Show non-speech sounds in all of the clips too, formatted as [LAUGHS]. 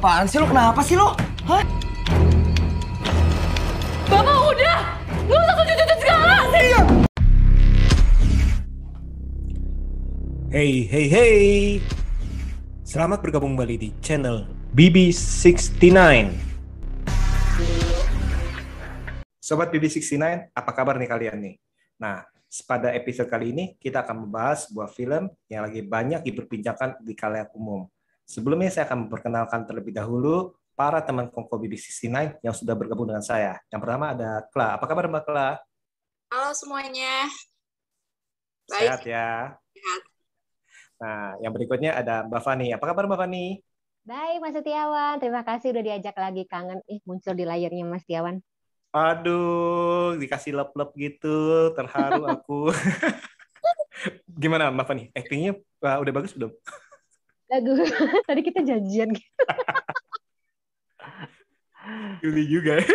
Apaan sih lo? Kenapa sih lo? Hah? Bapak udah! Nggak usah sujud-sujud segala! Serius! Hey, hey, hey. Selamat bergabung kembali di channel BB69. Sobat BB69, apa kabar nih kalian nih? Nah, pada episode kali ini kita akan membahas sebuah film yang lagi banyak diperbincangkan di kalayak umum. Sebelumnya saya akan memperkenalkan terlebih dahulu para teman Kongko BB69 yang sudah bergabung dengan saya. Yang pertama ada Kla. Apa kabar Mbak Kla? Halo semuanya. Sehat ya? Sehat. Nah, yang berikutnya ada Mbak Fani. Apa kabar Mbak Fani? Baik, Mas Setiawan. Terima kasih udah diajak lagi kangen. Ih, muncul di layarnya Mas Setiawan. Aduh, dikasih lep-lep gitu, terharu [LAUGHS] aku. [LAUGHS] Gimana Mbak Fani? Actingnya uh, udah bagus belum? Bagus. [LAUGHS] Tadi kita janjian gitu. [LAUGHS] Juli juga. ya. [LAUGHS]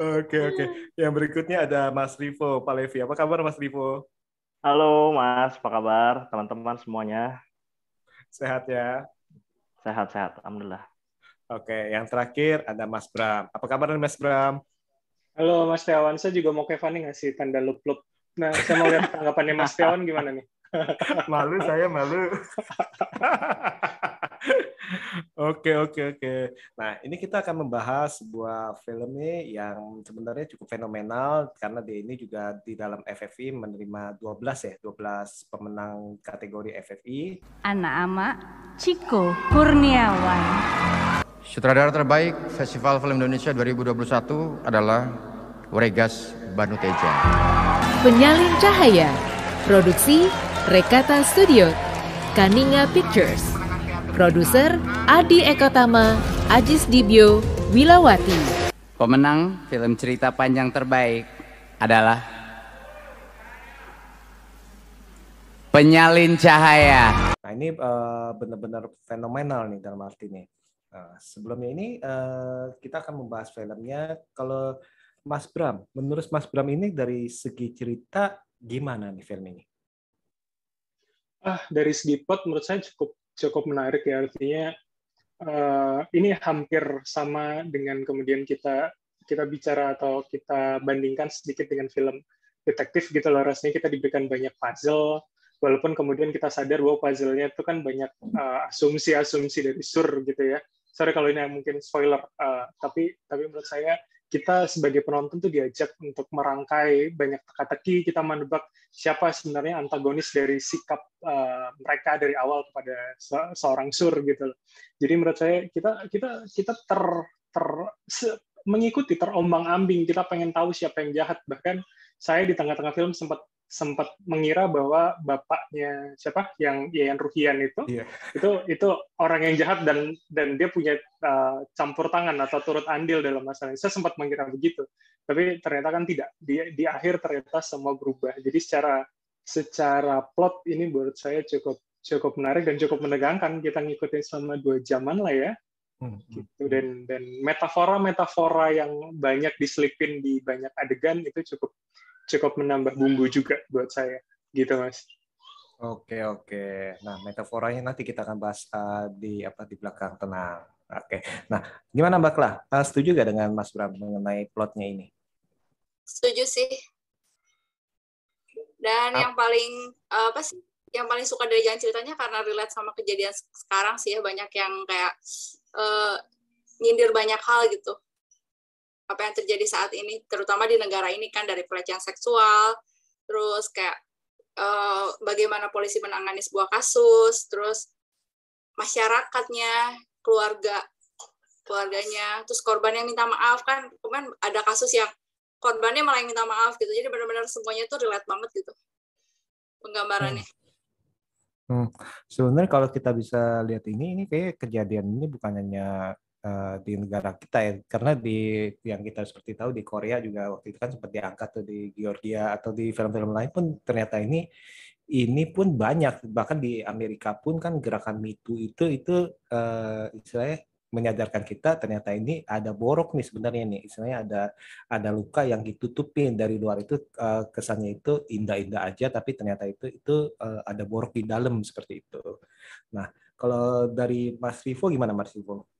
Oke oke. Yang berikutnya ada Mas Rivo Palevi. Apa kabar Mas Rivo? Halo Mas, apa kabar teman-teman semuanya? Sehat ya? Sehat-sehat, Alhamdulillah. Oke, yang terakhir ada Mas Bram. Apa kabar Mas Bram? Halo Mas Tiawan, saya juga mau Fanny ngasih tanda lup-lup. Nah, saya mau lihat tanggapannya Mas Tiawan gimana nih? Malu saya malu. Oke oke oke. Nah ini kita akan membahas sebuah film nih yang sebenarnya cukup fenomenal karena dia ini juga di dalam FFI menerima 12 ya 12 pemenang kategori FFI. Anak Ama, Ciko Kurniawan. Sutradara terbaik Festival Film Indonesia 2021 adalah Uregas Banu Teja. Penyalin Cahaya Produksi Rekata Studio Kaninga Pictures Produser Adi Ekotama Ajis Dibyo Wilawati Pemenang film cerita panjang terbaik adalah Penyalin Cahaya. Nah ini uh, benar-benar fenomenal nih dalam arti nih. Nah, sebelumnya ini uh, kita akan membahas filmnya. Kalau Mas Bram, menurut Mas Bram ini dari segi cerita gimana nih film ini? Ah, dari segi plot menurut saya cukup cukup menarik ya. Artinya uh, ini hampir sama dengan kemudian kita kita bicara atau kita bandingkan sedikit dengan film detektif gitu loh. Rasanya kita diberikan banyak puzzle walaupun kemudian kita sadar bahwa puzzle-nya itu kan banyak asumsi-asumsi uh, dari sur gitu ya. Sorry kalau ini mungkin spoiler uh, tapi tapi menurut saya kita sebagai penonton tuh diajak untuk merangkai banyak teka-teki, kita menebak siapa sebenarnya antagonis dari sikap uh, mereka dari awal kepada se seorang sur gitu. Jadi menurut saya kita kita kita ter ter mengikuti terombang-ambing, kita pengen tahu siapa yang jahat. Bahkan saya di tengah-tengah film sempat sempat mengira bahwa bapaknya siapa yang Yayan Ruhian itu yeah. itu itu orang yang jahat dan dan dia punya uh, campur tangan atau turut andil dalam masalah ini. Saya sempat mengira begitu, tapi ternyata kan tidak. Di di akhir ternyata semua berubah. Jadi secara secara plot ini menurut saya cukup cukup menarik dan cukup menegangkan. Kita ngikutin selama dua jaman lah ya. Hmm. gitu dan dan metafora metafora yang banyak diselipin di banyak adegan itu cukup cukup menambah bumbu juga buat saya. Gitu mas. Oke oke. Nah metaforanya nanti kita akan bahas uh, di apa di belakang. Tenang. Oke. Nah gimana mbak Kla? Uh, setuju gak dengan mas Bram mengenai plotnya ini? Setuju sih. Dan ah. yang paling uh, apa sih yang paling suka dari jalan ceritanya karena relate sama kejadian sekarang sih ya. Banyak yang kayak uh, nyindir banyak hal gitu apa yang terjadi saat ini terutama di negara ini kan dari pelecehan seksual terus kayak uh, bagaimana polisi menangani sebuah kasus terus masyarakatnya keluarga keluarganya terus korban yang minta maaf kan kemarin ada kasus yang korbannya malah yang minta maaf gitu jadi benar-benar semuanya tuh relate banget gitu penggambarannya hmm. Hmm. Sebenarnya kalau kita bisa lihat ini, ini kayak kejadian ini bukan hanya uh, di negara kita ya, karena di yang kita seperti tahu di Korea juga waktu itu kan sempat diangkat tuh di Georgia atau di film-film lain pun ternyata ini ini pun banyak bahkan di Amerika pun kan gerakan Too itu itu uh, istilahnya menyadarkan kita ternyata ini ada borok nih sebenarnya nih istilahnya ada ada luka yang ditutupin dari luar itu uh, kesannya itu indah-indah aja tapi ternyata itu itu uh, ada borok di dalam seperti itu. Nah, kalau dari Mas Vivo gimana Mas Vivo?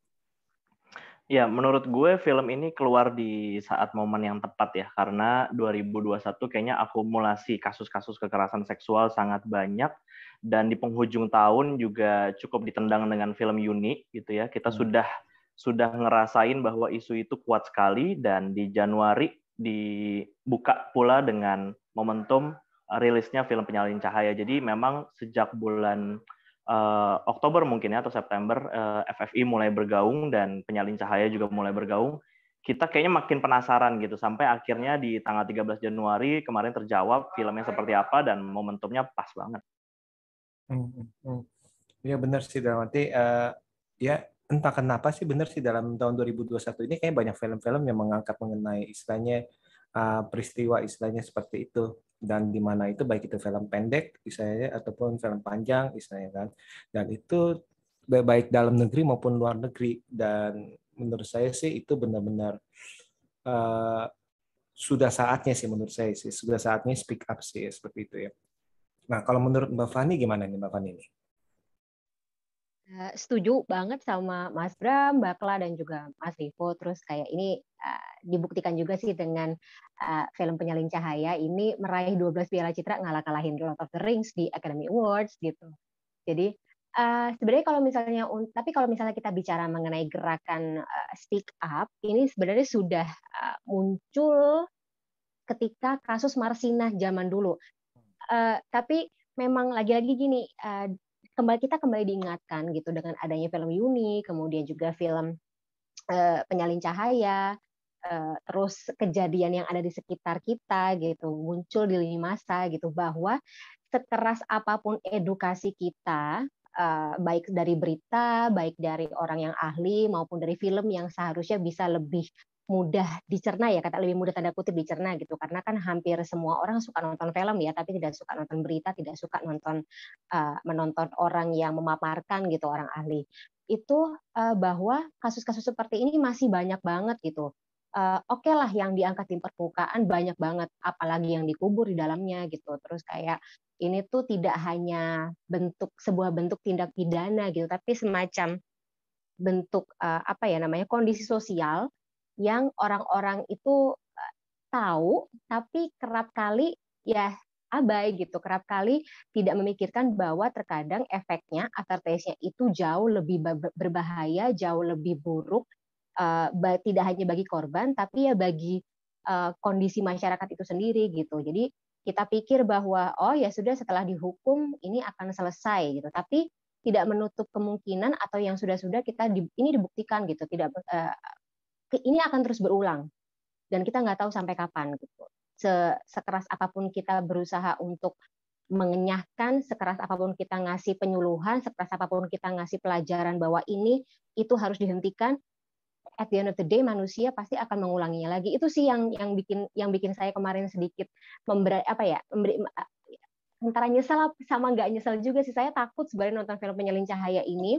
Ya, menurut gue film ini keluar di saat momen yang tepat ya, karena 2021 kayaknya akumulasi kasus-kasus kekerasan seksual sangat banyak, dan di penghujung tahun juga cukup ditendang dengan film unik gitu ya. Kita hmm. sudah sudah ngerasain bahwa isu itu kuat sekali, dan di Januari dibuka pula dengan momentum rilisnya film Penyalin Cahaya. Jadi memang sejak bulan uh, Oktober mungkin ya atau September uh, eh, FFI mulai bergaung dan penyalin cahaya juga mulai bergaung. Kita kayaknya makin penasaran gitu sampai akhirnya di tanggal 13 Januari kemarin terjawab filmnya seperti apa dan momentumnya pas banget. Hmm, hmm. Iya benar sih dalam arti uh, ya entah kenapa sih benar sih dalam tahun 2021 ini kayak banyak film-film yang mengangkat mengenai istilahnya uh, peristiwa istilahnya seperti itu dan di mana itu baik itu film pendek istilahnya ataupun film panjang istilahnya kan dan itu baik dalam negeri maupun luar negeri dan menurut saya sih itu benar-benar uh, sudah saatnya sih menurut saya sih sudah saatnya speak up sih seperti itu ya. Nah kalau menurut Mbak Fani gimana nih Mbak Fani ini? Eh, setuju banget sama Mas Bram, Mbak Kla, dan juga Mas Vivo. Terus kayak ini uh, dibuktikan juga sih dengan uh, film Penyalin Cahaya ini meraih 12 piala citra ngalah-ngalahin Lord of the Rings di Academy Awards gitu. Jadi uh, sebenarnya kalau misalnya tapi kalau misalnya kita bicara mengenai gerakan uh, speak up ini sebenarnya sudah uh, muncul ketika kasus Marsinah zaman dulu. Uh, tapi memang lagi-lagi gini uh, kembali kita kembali diingatkan gitu dengan adanya film Yuni, kemudian juga film uh, Penyalin Cahaya, uh, terus kejadian yang ada di sekitar kita gitu muncul di lini masa gitu bahwa sekeras apa pun edukasi kita uh, baik dari berita, baik dari orang yang ahli maupun dari film yang seharusnya bisa lebih mudah dicerna ya kata lebih mudah tanda kutip dicerna gitu. Karena kan hampir semua orang suka nonton film ya tapi tidak suka nonton berita tidak suka nonton uh, menonton orang yang memaparkan gitu orang ahli. Itu uh, bahwa kasus-kasus seperti ini masih banyak banget gitu uh, oke okay lah yang diangkat di permukaan banyak banget apalagi yang dikubur di dalamnya gitu. Terus kayak ini tuh tidak hanya bentuk sebuah bentuk tindak pidana gitu tapi semacam bentuk uh, apa ya namanya kondisi sosial yang orang-orang itu eh, tahu tapi kerap kali ya abai gitu. Kerap kali tidak memikirkan bahwa terkadang efeknya aftertaste-nya itu jauh lebih berbahaya jauh lebih buruk uh, tidak hanya bagi korban tapi ya bagi uh, kondisi masyarakat itu sendiri gitu. Jadi kita pikir bahwa oh ya sudah setelah dihukum ini akan selesai gitu. Tapi tidak menutup kemungkinan atau yang sudah-sudah kita di, ini dibuktikan gitu. Tidak uh, ini akan terus berulang. Dan kita nggak tahu sampai kapan gitu. Sekeras apa pun kita berusaha untuk mengenyahkan, sekeras apa pun kita ngasih penyuluhan, sekeras apa pun kita ngasih pelajaran bahwa ini itu harus dihentikan, at the end of the day manusia pasti akan mengulanginya lagi. Itu sih yang yang bikin yang bikin saya kemarin sedikit memberi apa ya memberi antara nyesel sama nggak nyesel juga sih saya takut sebenarnya nonton film penyelin cahaya ini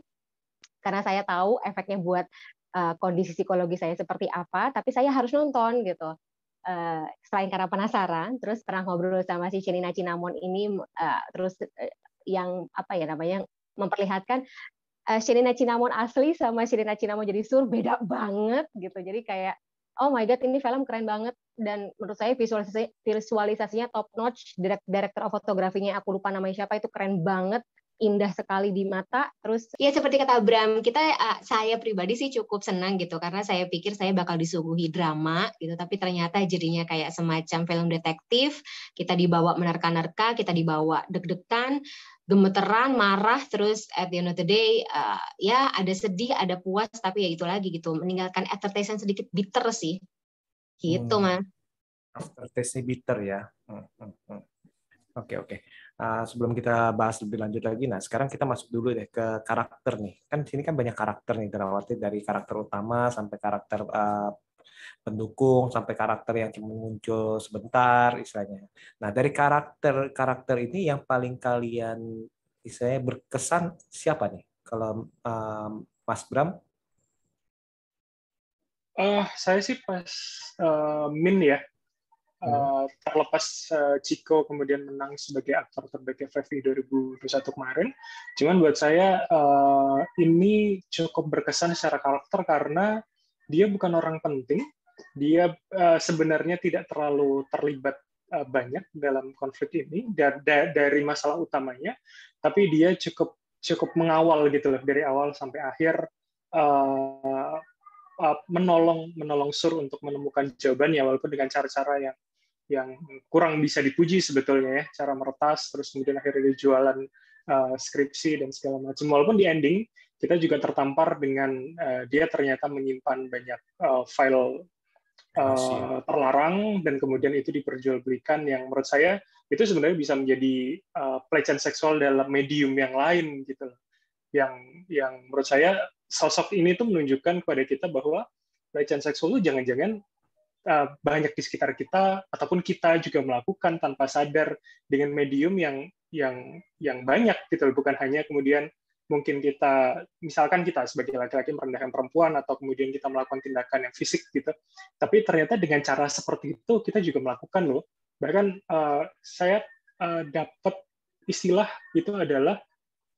karena saya tahu efeknya buat uh, kondisi psikologi saya seperti apa, tapi saya harus nonton gitu. Uh, selain karena penasaran, terus pernah ngobrol sama si Shenina Cinamon ini, uh, terus uh, yang apa ya namanya memperlihatkan uh, Shenina Cinamon asli sama Shenina Cinamon jadi sur beda [LAUGHS] banget gitu. Jadi kayak oh my god ini film keren banget dan menurut saya visualisasi visualisasinya top notch. Director of fotografinya aku lupa namanya siapa itu keren banget indah sekali di mata. Terus ya seperti kata Bram, kita uh, saya pribadi sih cukup senang gitu karena saya pikir saya bakal disuguhi drama gitu, tapi ternyata jadinya kayak semacam film detektif. Kita dibawa menerka-nerka, kita dibawa deg-degan, gemeteran, marah, terus at the end of the day uh, ya ada sedih, ada puas, tapi ya itu lagi gitu, meninggalkan aftertaste sedikit bitter sih. Gitu, hmm. Mas. Aftertaste bitter ya. Hmm. Oke, oke. Uh, sebelum kita bahas lebih lanjut lagi, nah sekarang kita masuk dulu deh ke karakter nih. Kan di sini kan banyak karakter nih, arti dari karakter utama sampai karakter uh, pendukung sampai karakter yang cuma muncul sebentar istilahnya. Nah dari karakter karakter ini yang paling kalian istilahnya berkesan siapa nih? Kalau um, Mas Bram? Uh, saya sih pas uh, Min ya Uh, terlepas uh, Chico kemudian menang sebagai aktor terbaik FFI 2021 kemarin, cuman buat saya uh, ini cukup berkesan secara karakter karena dia bukan orang penting, dia uh, sebenarnya tidak terlalu terlibat uh, banyak dalam konflik ini da da dari masalah utamanya, tapi dia cukup cukup mengawal gitu loh dari awal sampai akhir uh, menolong menolong Sur untuk menemukan jawabannya walaupun dengan cara-cara yang yang kurang bisa dipuji sebetulnya ya cara meretas terus kemudian akhirnya jualan uh, skripsi dan segala macam. Walaupun di ending kita juga tertampar dengan uh, dia ternyata menyimpan banyak uh, file uh, terlarang dan kemudian itu diperjualbelikan yang menurut saya itu sebenarnya bisa menjadi uh, pelecehan seksual dalam medium yang lain gitu yang yang menurut saya sosok ini tuh menunjukkan kepada kita bahwa pelecehan seksual itu jangan-jangan uh, banyak di sekitar kita ataupun kita juga melakukan tanpa sadar dengan medium yang yang yang banyak gitu bukan hanya kemudian mungkin kita misalkan kita sebagai laki-laki merendahkan perempuan atau kemudian kita melakukan tindakan yang fisik gitu tapi ternyata dengan cara seperti itu kita juga melakukan loh. Bahkan uh, saya uh, dapat istilah itu adalah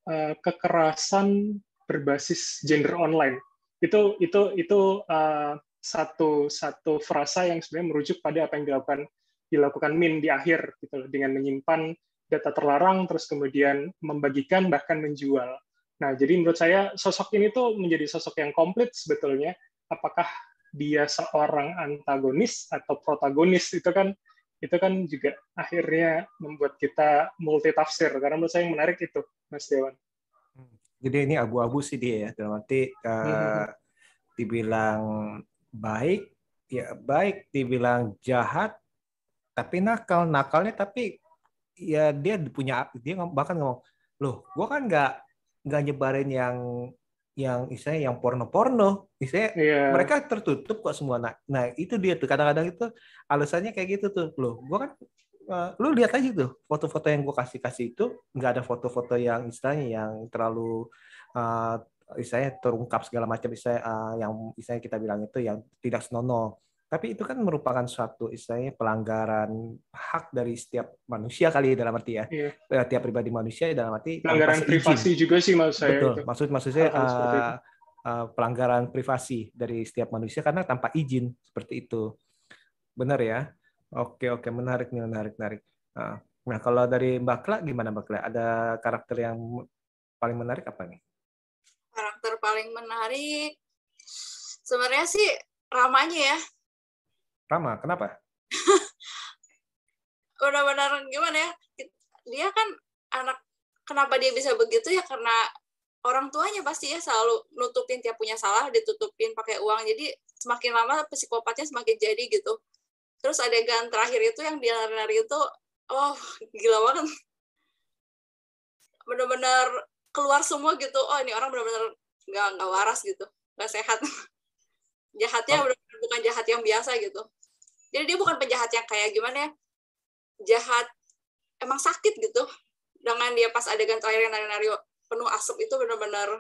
uh, kekerasan berbasis gender online. Itu itu itu uh, satu satu frasa yang sebenarnya merujuk pada apa yang dilakukan dilakukan Min di akhir gitu loh, dengan menyimpan data terlarang terus kemudian membagikan bahkan menjual. Nah, jadi menurut saya sosok ini tuh menjadi sosok yang komplit sebetulnya. Apakah dia seorang antagonis atau protagonis itu kan itu kan juga akhirnya membuat kita multi tafsir karena menurut saya yang menarik itu Mas Dewan. Jadi ini abu-abu sih dia ya dalam arti uh, dibilang baik ya baik dibilang jahat tapi nakal nakalnya tapi ya dia punya dia bahkan ngomong loh gua kan nggak nggak nyebarin yang yang istilahnya yang porno-porno, istilahnya yeah. mereka tertutup kok semua. Nah, nah itu dia tuh kadang-kadang itu alasannya kayak gitu tuh. Loh, gua kan uh, lu lihat aja tuh foto-foto yang gua kasih kasih itu nggak ada foto-foto yang istilahnya yang terlalu uh, istilahnya terungkap segala macam istilahnya uh, yang istilahnya kita bilang itu yang tidak senonoh. Tapi itu kan merupakan suatu istilahnya pelanggaran hak dari setiap manusia kali ya dalam arti ya. Iya. Eh, tiap pribadi manusia dalam arti pelanggaran privasi juga sih maksud saya betul. itu. maksud maksud saya uh, uh, pelanggaran privasi dari setiap manusia karena tanpa izin seperti itu. Benar ya? Oke oke. Menarik nih menarik menarik. Nah, nah kalau dari Mbak Kla gimana Mbak Kla? Ada karakter yang paling menarik apa nih paling menarik sebenarnya sih ramanya ya. Rama kenapa? [LAUGHS] Benar-benar gimana ya? Dia kan anak kenapa dia bisa begitu ya? Karena orang tuanya pasti ya selalu nutupin tiap punya salah ditutupin pakai uang. Jadi semakin lama psikopatnya semakin jadi gitu. Terus adegan terakhir itu yang dia nari-nari itu oh gila banget. Benar-benar keluar semua gitu. Oh ini orang benar-benar nggak nggak waras gitu. Nggak sehat. [LAUGHS] Jahatnya oh. bukan jahat yang biasa gitu. Jadi dia bukan penjahat yang kayak gimana ya? Jahat emang sakit gitu. Dengan dia pas adegan terakhir yang nari-nari penuh asap itu benar-benar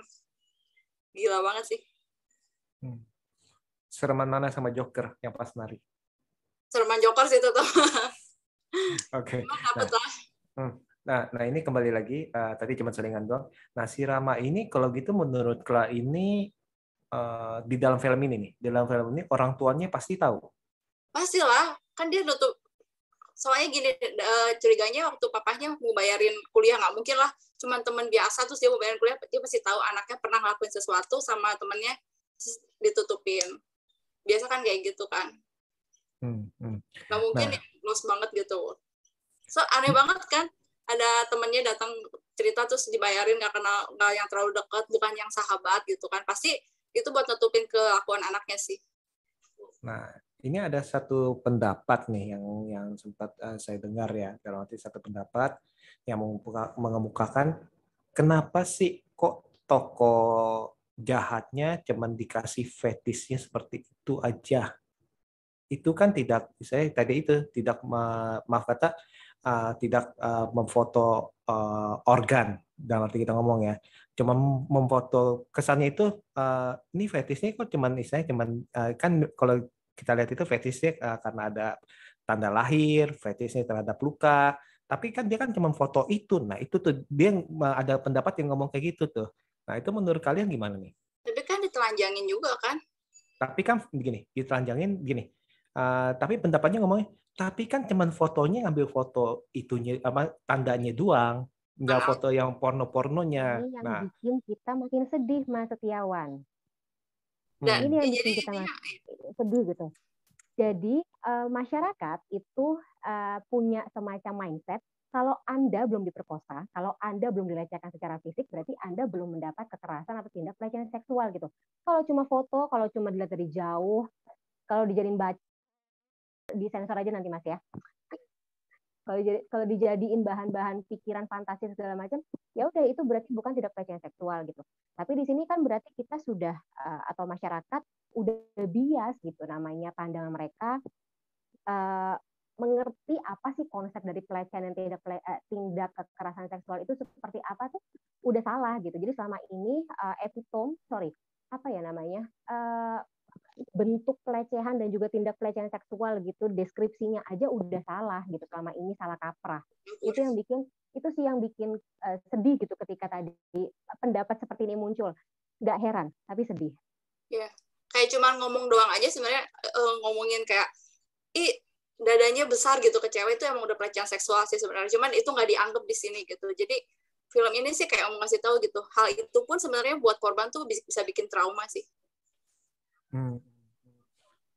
gila banget sih. Hmm. sereman mana sama Joker yang pas nari sereman Joker sih itu [LAUGHS] tuh oke okay. nah, hmm. Nah, nah ini kembali lagi uh, tadi cuma selingan doang. Nah, si Rama ini kalau gitu menurut Kla ini uh, di dalam film ini nih, di dalam film ini orang tuanya pasti tahu. Pastilah, kan dia nutup soalnya gini uh, curiganya waktu papahnya mau bayarin kuliah nggak mungkin lah cuman teman biasa terus dia mau bayarin kuliah dia pasti tahu anaknya pernah ngelakuin sesuatu sama temennya ditutupin biasa kan kayak gitu kan hmm, hmm. nggak mungkin nah. ya los banget gitu so aneh banget kan ada temennya datang cerita terus dibayarin nggak kenal nggak yang terlalu dekat bukan yang sahabat gitu kan. Pasti itu buat nutupin kelakuan anaknya sih. Nah ini ada satu pendapat nih yang yang sempat uh, saya dengar ya dalam arti satu pendapat yang mengemukakan kenapa sih kok toko jahatnya cuman dikasih fetisnya seperti itu aja? Itu kan tidak saya tadi itu tidak maaf kata uh, tidak uh, memfoto uh, organ dalam arti kita ngomong ya cuma memfoto kesannya itu uh, ini fetishnya kok cuman istilahnya cuman uh, kan kalau kita lihat itu fetishnya uh, karena ada tanda lahir, fetishnya terhadap luka. Tapi kan dia kan cuma foto itu. Nah itu tuh dia ada pendapat yang ngomong kayak gitu tuh. Nah itu menurut kalian gimana nih? Tapi kan ditelanjangin juga kan? Tapi kan begini, ditelanjangin gini. Uh, tapi pendapatnya ngomongnya, tapi kan cuma fotonya ngambil foto itunya apa tandanya doang, nggak ah. foto yang porno-pornonya. Ini yang nah. bikin kita makin sedih, Mas Setiawan. Nah, ini yang bikin kita makin sedih gitu. Jadi uh, masyarakat itu uh, punya semacam mindset kalau Anda belum diperkosa, kalau Anda belum dilecehkan secara fisik, berarti Anda belum mendapat kekerasan atau tindak pelecehan seksual gitu. Kalau cuma foto, kalau cuma dilihat dari jauh, kalau dijadiin baca, disensor aja nanti Mas ya. Kalau jadi kalau dijadiin bahan-bahan pikiran fantasi segala macam, ya udah itu berarti bukan tidak pelecehan seksual gitu. Tapi di sini kan berarti kita sudah uh, atau masyarakat udah bias gitu namanya pandangan mereka uh, mengerti apa sih konsep dari pelecehan dan tindak uh, tindak kekerasan seksual itu seperti apa tuh udah salah gitu. Jadi selama ini uh, epitom sorry apa ya namanya uh, bentuk pelecehan dan juga tindak pelecehan seksual gitu deskripsinya aja udah salah gitu selama ini salah kaprah. Itu yang bikin itu sih yang bikin uh, sedih gitu ketika tadi pendapat seperti ini muncul. Nggak heran tapi sedih. Ya kayak cuman ngomong doang aja sebenarnya uh, ngomongin kayak ih dadanya besar gitu ke cewek itu emang udah pelecehan seksual sih sebenarnya. Cuman itu nggak dianggap di sini gitu. Jadi film ini sih kayak mau ngasih tahu gitu. Hal itu pun sebenarnya buat korban tuh bisa bikin trauma sih hmm.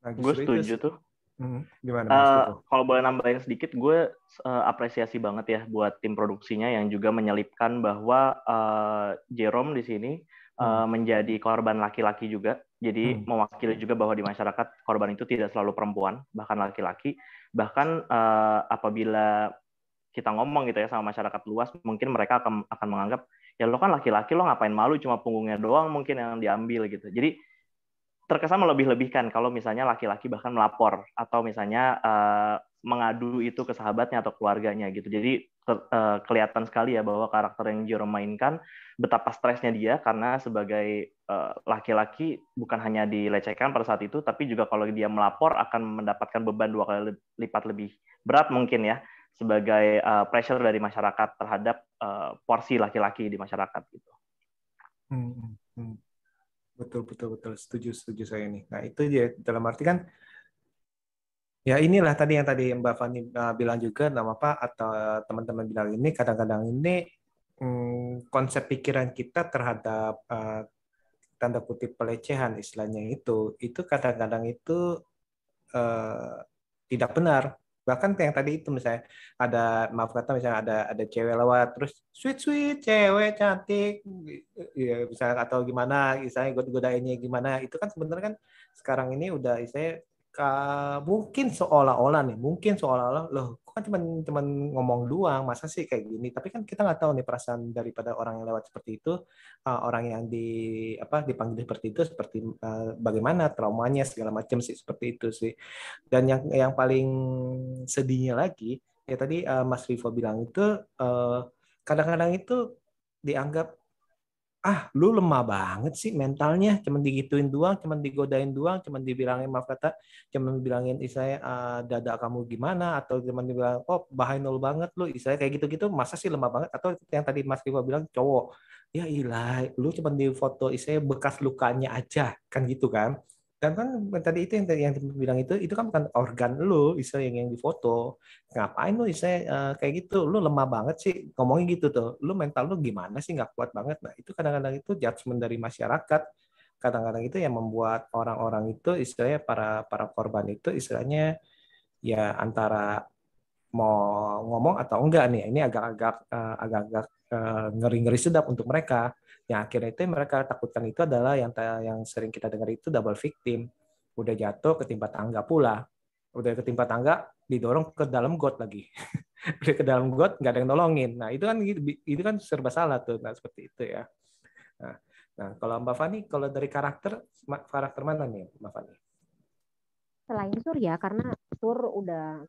nah, gue setuju tuh Hmm, gimana? Uh, kalau boleh nambahin sedikit, gue uh, apresiasi banget ya buat tim produksinya yang juga menyelipkan bahwa uh, Jerome di sini uh, menjadi korban laki-laki juga. Jadi hmm. mewakili juga bahwa di masyarakat korban itu tidak selalu perempuan, bahkan laki-laki. Bahkan uh, apabila kita ngomong gitu ya sama masyarakat luas, mungkin mereka akan akan menganggap ya lo kan laki-laki lo ngapain malu cuma punggungnya doang mungkin yang diambil gitu. Jadi terkesan melebih-lebihkan kalau misalnya laki-laki bahkan melapor atau misalnya uh, mengadu itu ke sahabatnya atau keluarganya gitu. Jadi ke, uh, kelihatan sekali ya bahwa karakter yang Jerome mainkan betapa stresnya dia karena sebagai eh, laki-laki bukan hanya dilecehkan pada saat itu, tapi juga kalau dia melapor akan mendapatkan beban dua kali lipat lebih berat mungkin ya sebagai uh, pressure dari masyarakat terhadap uh, porsi laki-laki di masyarakat gitu. Hmm, hmm, hmm. Betul betul betul. Setuju setuju saya nih. Nah itu dia. Dalam arti kan ya inilah tadi yang tadi Mbak Fani bilang juga nama apa atau teman-teman bilang ini kadang-kadang ini hmm, konsep pikiran kita terhadap uh, tanda kutip pelecehan istilahnya itu itu kadang-kadang itu uh, tidak benar bahkan yang tadi itu misalnya ada maaf kata misalnya ada ada cewek lewat terus sweet sweet cewek cantik. Ya misalnya atau gimana misalnya god godainnya gimana. Itu kan sebenarnya kan sekarang ini udah saya mungkin seolah-olah nih mungkin seolah-olah loh kan cuma cuman ngomong doang masa sih kayak gini? Tapi kan kita nggak tahu nih perasaan daripada orang yang lewat seperti itu uh, orang yang di apa dipanggil seperti itu seperti uh, bagaimana traumanya segala macam sih seperti itu sih. Dan yang yang paling sedihnya lagi ya tadi uh, Mas Vivo bilang itu kadang-kadang uh, itu dianggap ah lu lemah banget sih mentalnya. Cuman digituin doang cuman digodain doang cuman dibilangin maaf kata cuman bilangin istilahnya uh, dada kamu gimana? Atau cuman dibilang oh nol banget lu. Istilahnya kayak gitu-gitu masa sih lemah banget? Atau yang tadi Mas Riva bilang cowok. Ya ilah lu cuman di foto istilahnya bekas lukanya aja kan gitu kan dan kan tadi itu yang yang bilang itu itu kan bukan organ lu istilah yang yang difoto ngapain lu istilah uh, kayak gitu? Lu lemah banget sih ngomongin gitu tuh. Lu mental lu gimana sih? Nggak kuat banget. Nah itu kadang-kadang itu judgement dari masyarakat. Kadang-kadang itu yang membuat orang-orang itu istilahnya para para korban itu istilahnya ya antara mau ngomong atau enggak nih. Ini agak-agak uh, agak-agak ngeri-ngeri sedap untuk mereka yang akhirnya itu yang mereka takutkan itu adalah yang yang sering kita dengar itu double victim. Udah jatuh ketimpa tangga pula. Udah ketimpa tangga didorong ke dalam got lagi. [LAUGHS] Udah ke dalam got nggak ada yang nolongin. Nah, itu kan itu kan serba salah tuh nah seperti itu ya. Nah, nah kalau Mbak Fani kalau dari karakter karakter mana nih Mbak Fani? Selain Surya karena Sur udah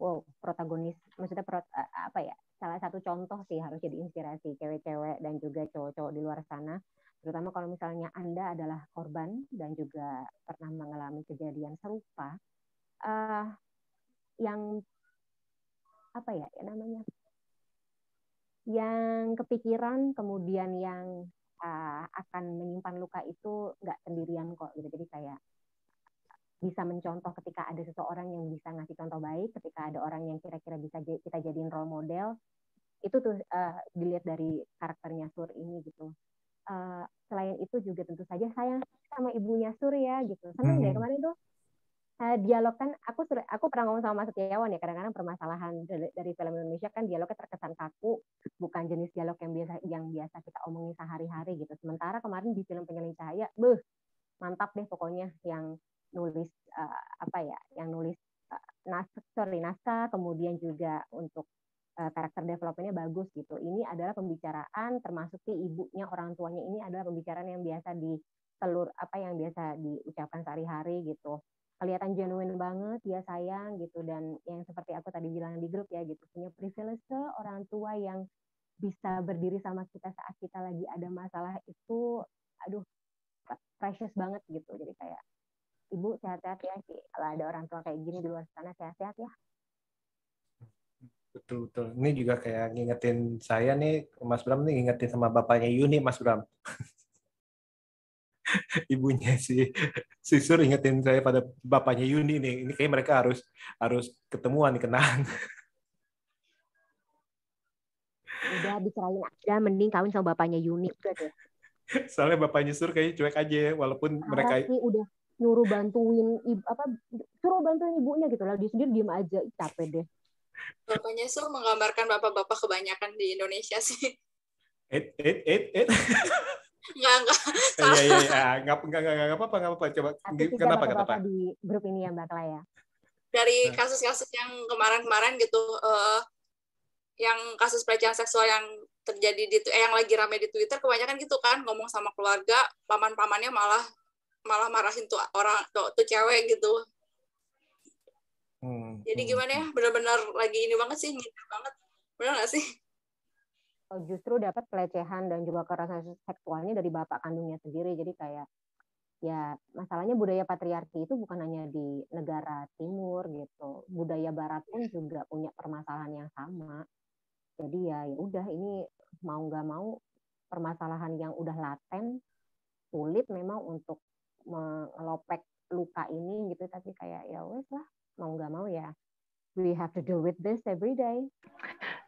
wow protagonis maksudnya apa ya salah satu contoh sih harus jadi inspirasi cewek-cewek dan juga cowok-cowok di luar sana. Terutama kalau misalnya anda adalah korban dan juga pernah mengalami kejadian serupa uh, yang apa ya, ya namanya yang kepikiran kemudian yang uh, akan menyimpan luka itu nggak sendirian kok gitu. Jadi kayak bisa mencontoh ketika ada seseorang yang bisa ngasih contoh baik ketika ada orang yang kira-kira bisa kita jadiin role model itu tuh uh, dilihat dari karakternya Sur ini gitu. Uh, selain itu juga tentu saja sayang sama ibunya Sur ya gitu. Seneng hmm. deh kemarin tuh uh, dialog kan aku aku pernah ngomong sama Mas Setiawan ya kadang-kadang permasalahan dari, dari film Indonesia kan dialognya terkesan kaku bukan jenis dialog yang biasa yang biasa kita omongin sehari-hari gitu. Sementara kemarin di film Penyelin Cahaya beh mantap deh pokoknya yang nulis uh, apa ya yang nulis uh, nas sorry naskah kemudian juga untuk uh, karakter developmentnya bagus gitu. Ini adalah pembicaraan termasuk si ibunya orang tuanya ini adalah pembicaraan yang biasa di telur apa yang biasa diucapkan sehari-hari gitu. Kelihatan genuine banget dia sayang gitu. Dan yang seperti aku tadi bilang di grup ya gitu punya privilege orang tua yang bisa berdiri sama kita saat kita lagi ada masalah itu aduh precious banget gitu. Jadi kayak ibu sehat-sehat ya sih kalau ada orang tua kayak gini di luar sana sehat-sehat ya betul betul ini juga kayak ngingetin saya nih Mas Bram nih ngingetin sama bapaknya Yuni Mas Bram [LAUGHS] ibunya si si Sur ingetin saya pada bapaknya Yuni nih. Ini kayak mereka harus harus ketemuan nih kenal. Udah dicerain aja, mending kawin sama bapaknya Yuni udah deh. [LAUGHS] Soalnya bapaknya Sur kayak cuek aja, walaupun Parah mereka sih udah nyuruh bantuin ibu apa suruh bantuin ibunya gitu lah dia sendiri diem aja capek deh bapaknya Sur menggambarkan bapak-bapak kebanyakan di Indonesia sih et et et et Enggak, [LAUGHS] enggak. Iya, iya, iya. Enggak, enggak, enggak, enggak apa-apa, enggak apa-apa. Coba, kenapa, kenapa? di grup ini ya Mbak ya. Dari kasus-kasus yang kemarin-kemarin gitu, uh, yang kasus pelecehan seksual yang terjadi di eh, yang lagi rame di Twitter kebanyakan gitu kan ngomong sama keluarga paman-pamannya malah malah marahin tuh orang tuh, tuh cewek gitu hmm. jadi hmm, gimana ya hmm. benar-benar lagi ini banget sih gitu banget benar nggak sih justru dapat pelecehan dan juga kekerasan seksualnya dari bapak kandungnya sendiri. Jadi kayak ya masalahnya budaya patriarki itu bukan hanya di negara timur gitu. Budaya barat pun juga punya permasalahan yang sama. Jadi ya ya udah ini mau nggak mau permasalahan yang udah laten sulit memang untuk melopek luka ini gitu tapi kayak ya wes lah mau nggak mau ya we have to do with this every day.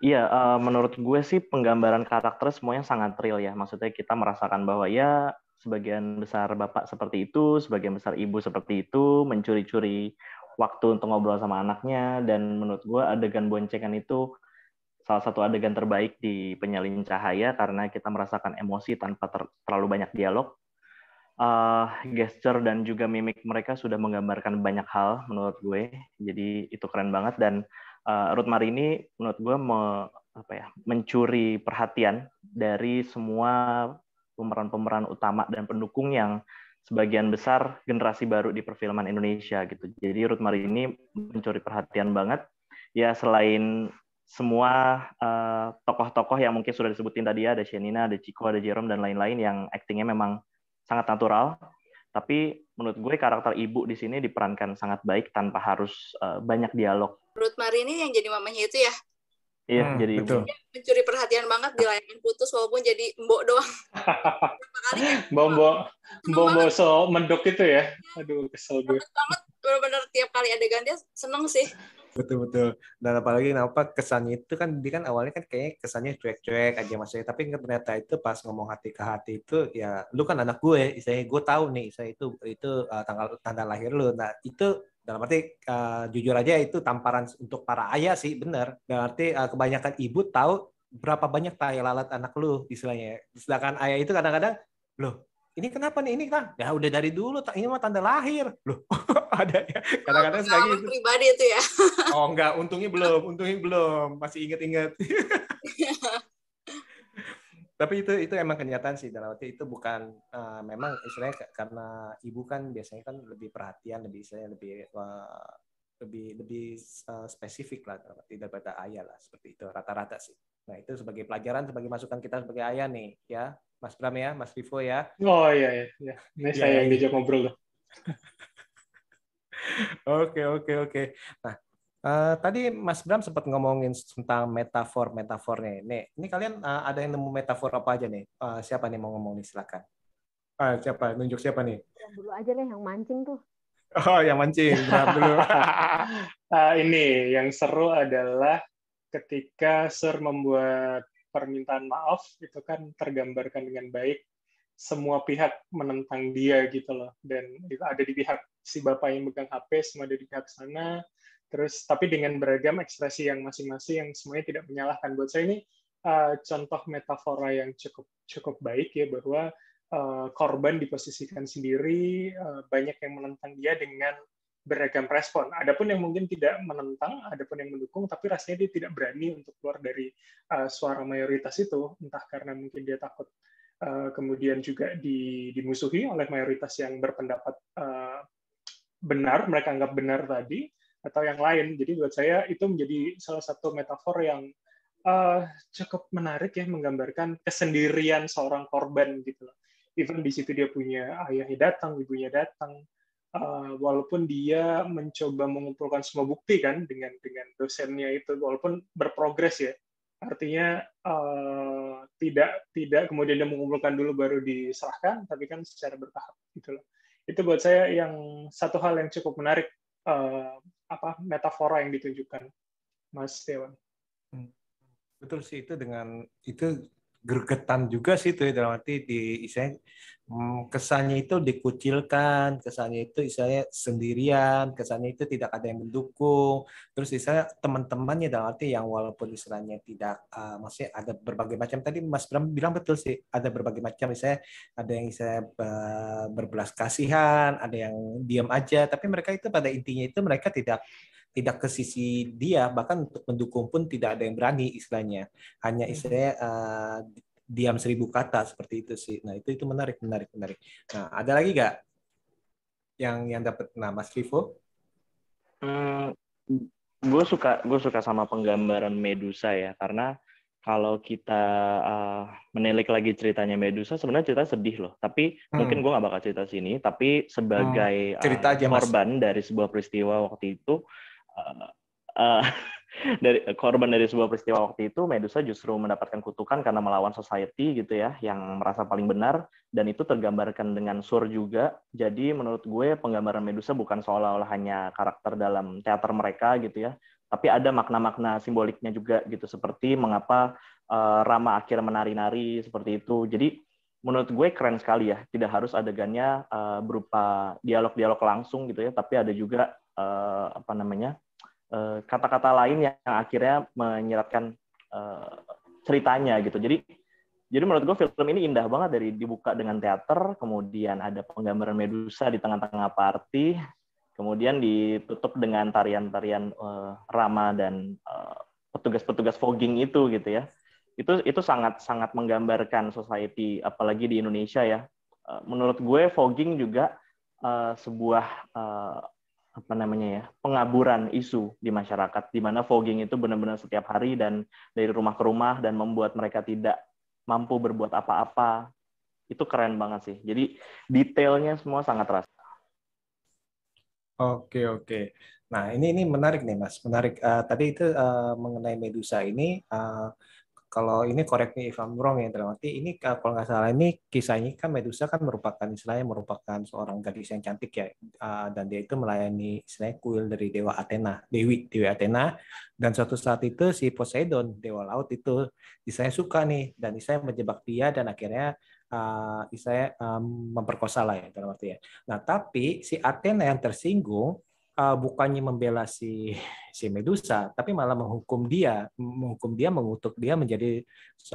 Iya, uh, menurut gue sih penggambaran karakter semuanya sangat real ya. Maksudnya kita merasakan bahwa ya sebagian besar bapak seperti itu, sebagian besar ibu seperti itu, mencuri-curi waktu untuk ngobrol sama anaknya, dan menurut gue adegan boncengan itu salah satu adegan terbaik di penyalin cahaya karena kita merasakan emosi tanpa ter terlalu banyak dialog uh, gesture dan juga mimik mereka sudah menggambarkan banyak hal menurut gue. Jadi itu keren banget dan uh, Ruth Marini menurut gue me, apa ya, mencuri perhatian dari semua pemeran-pemeran utama dan pendukung yang sebagian besar generasi baru di perfilman Indonesia gitu. Jadi Ruth Marini mencuri perhatian banget. Ya selain semua uh, tokoh-tokoh yang mungkin sudah disebutin tadi ada Shenina, ada Chico, ada Jerome dan lain-lain yang aktingnya memang sangat natural. Tapi menurut gue karakter ibu di sini diperankan sangat baik tanpa harus uh, banyak dialog. Ruth Marini yang jadi mamanya itu ya? Iya, hmm, jadi betul. ibu. mencuri perhatian banget di layanan putus walaupun jadi mbok doang. [LAUGHS] mbok mbok mbok mbok so mendok itu ya. Aduh, kesel gue. Banget, benar-benar tiap kali adegan dia seneng sih betul betul. Dan apalagi kenapa kesannya itu kan dia kan awalnya kan kayak kesannya cuek-cuek aja maksudnya. Tapi ternyata itu pas ngomong hati ke hati itu ya lu kan anak gue saya gue tahu nih saya itu itu uh, tanggal tanda lahir lu. Nah itu dalam arti uh, jujur aja itu tamparan untuk para ayah sih benar. Dalam arti uh, kebanyakan ibu tahu berapa banyak tai lalat anak lu istilahnya. Sedangkan ayah itu kadang-kadang loh ini kenapa nih? Ini kan ya udah dari dulu ini mah tanda lahir. Loh [LAUGHS] ada ya? Kadang-kadang oh, sekali gitu. pribadi itu ya. [LAUGHS] Oh enggak. Untungnya belum. Untungnya belum. Masih inget-inget. [LAUGHS] Tapi itu itu emang kenyataan sih. Dalam arti itu bukan uh, memang istilahnya karena ibu kan biasanya kan lebih perhatian lebih istilahnya lebih uh, lebih lebih uh, spesifik lah arti daripada ayah lah. Seperti itu rata-rata sih. Nah itu sebagai pelajaran sebagai masukan kita sebagai ayah nih ya Mas Bram ya, Mas Vivo ya. Oh iya iya, iya. ini yeah, saya yang iya. diajak ngobrol. [LAUGHS] Oke oke oke. Nah Uh, tadi Mas Bram sempat ngomongin tentang metafor metafornya. Nih, ini kalian uh, ada yang nemu metafor apa aja nih? Uh, siapa nih mau ngomong nih silakan. Uh, siapa? Nunjuk siapa nih? Yang dulu aja deh yang mancing tuh. [LAUGHS] Oh, yang mancing. Bram dulu. uh, [LAUGHS] ini yang seru adalah ketika Sir membuat permintaan maaf itu kan tergambarkan dengan baik. Semua pihak menentang dia gitu loh. Dan itu ada di pihak si bapak yang megang HP semua ada di pihak sana. Terus tapi dengan beragam ekspresi yang masing-masing yang semuanya tidak menyalahkan. Buat saya ini uh, contoh metafora yang cukup cukup baik ya bahwa uh, korban diposisikan sendiri uh, banyak yang menentang dia dengan beragam respon. Adapun yang mungkin tidak menentang, adapun yang mendukung, tapi rasanya dia tidak berani untuk keluar dari uh, suara mayoritas itu, entah karena mungkin dia takut uh, kemudian juga di, dimusuhi oleh mayoritas yang berpendapat uh, benar, mereka anggap benar tadi, atau yang lain. Jadi buat saya itu menjadi salah satu metafor yang uh, cukup menarik ya menggambarkan kesendirian seorang korban gitu. Even di situ dia punya ayahnya datang, ibunya datang, uh, walaupun dia mencoba mengumpulkan semua bukti kan dengan dengan dosennya itu, walaupun berprogres ya. Artinya uh, tidak tidak kemudian dia mengumpulkan dulu baru diserahkan, tapi kan secara bertahap gitu loh. Itu buat saya yang satu hal yang cukup menarik uh, apa metafora yang ditunjukkan Mas Dewan. Hmm. Betul sih itu dengan itu gergetan juga sih itu ya, dalam arti di hmm, kesannya itu dikucilkan, kesannya itu istilahnya sendirian, kesannya itu tidak ada yang mendukung. Terus istilahnya teman-temannya dalam arti yang walaupun istilahnya tidak uh, maksudnya ada berbagai macam. Tadi Mas Bram bilang betul sih, ada berbagai macam. Misalnya ada yang saya berbelas kasihan, ada yang diam aja, tapi mereka itu pada intinya itu mereka tidak tidak ke sisi dia. Bahkan untuk mendukung pun tidak ada yang berani istilahnya. Hanya hmm. istilahnya uh, diam seribu kata seperti itu sih. Nah itu itu menarik menarik menarik. Nah ada lagi nggak yang yang dapat nah Mas Vivo? Hmm, gue suka gue suka sama penggambaran Medusa ya karena kalau kita uh, menilik lagi ceritanya Medusa sebenarnya cerita sedih loh. Tapi hmm. mungkin gue nggak bakal cerita sini tapi sebagai hmm. cerita aja, uh, korban dari sebuah peristiwa waktu itu uh, [LAUGHS] dari korban dari sebuah peristiwa waktu itu Medusa justru mendapatkan kutukan karena melawan society gitu ya yang merasa paling benar. Dan itu tergambarkan dengan sur juga. Jadi menurut gue penggambaran Medusa bukan seolah-olah hanya karakter dalam teater mereka gitu ya. Tapi ada makna-makna simboliknya juga gitu seperti mengapa uh, Rama akhir menari-nari seperti itu. Jadi menurut gue keren sekali ya tidak harus adegannya uh, berupa dialog-dialog langsung gitu ya tapi ada juga uh, apa namanya eh, kata-kata uh, lain yang akhirnya menyeratkan uh, ceritanya gitu. Jadi jadi menurut gue film ini indah banget dari dibuka dengan teater, kemudian ada penggambaran Medusa di tengah-tengah party, kemudian ditutup dengan tarian-tarian uh, Rama dan petugas-petugas uh, fogging itu gitu ya. Itu itu sangat sangat menggambarkan society apalagi di Indonesia ya. Uh, menurut gue fogging juga uh, sebuah uh, apa namanya ya pengaburan isu di masyarakat di mana fogging itu benar-benar setiap hari dan dari rumah ke rumah dan membuat mereka tidak mampu berbuat apa-apa. Itu keren banget sih. Jadi detailnya semua sangat terasa. Oke oke. Nah ini ini menarik nih mas. Menarik. Uh, tadi itu uh, mengenai Medusa ini uh, kalau ini correct me if I'm wrong ya dalam arti ini kalau nggak salah ini kisahnya kan Medusa kan merupakan istilahnya merupakan seorang gadis yang cantik ya uh, dan dia itu melayani istilahnya kuil dari dewa Athena dewi dewi Athena. Dan suatu saat itu si Poseidon dewa laut itu istilahnya suka nih dan istilahnya menjebak dia dan akhirnya uh, istilahnya um, memperkosa lah ya dalam arti ya. Nah tapi si Athena yang tersinggung uh, bukannya membela si si Medusa, tapi malah menghukum dia, menghukum dia, mengutuk dia menjadi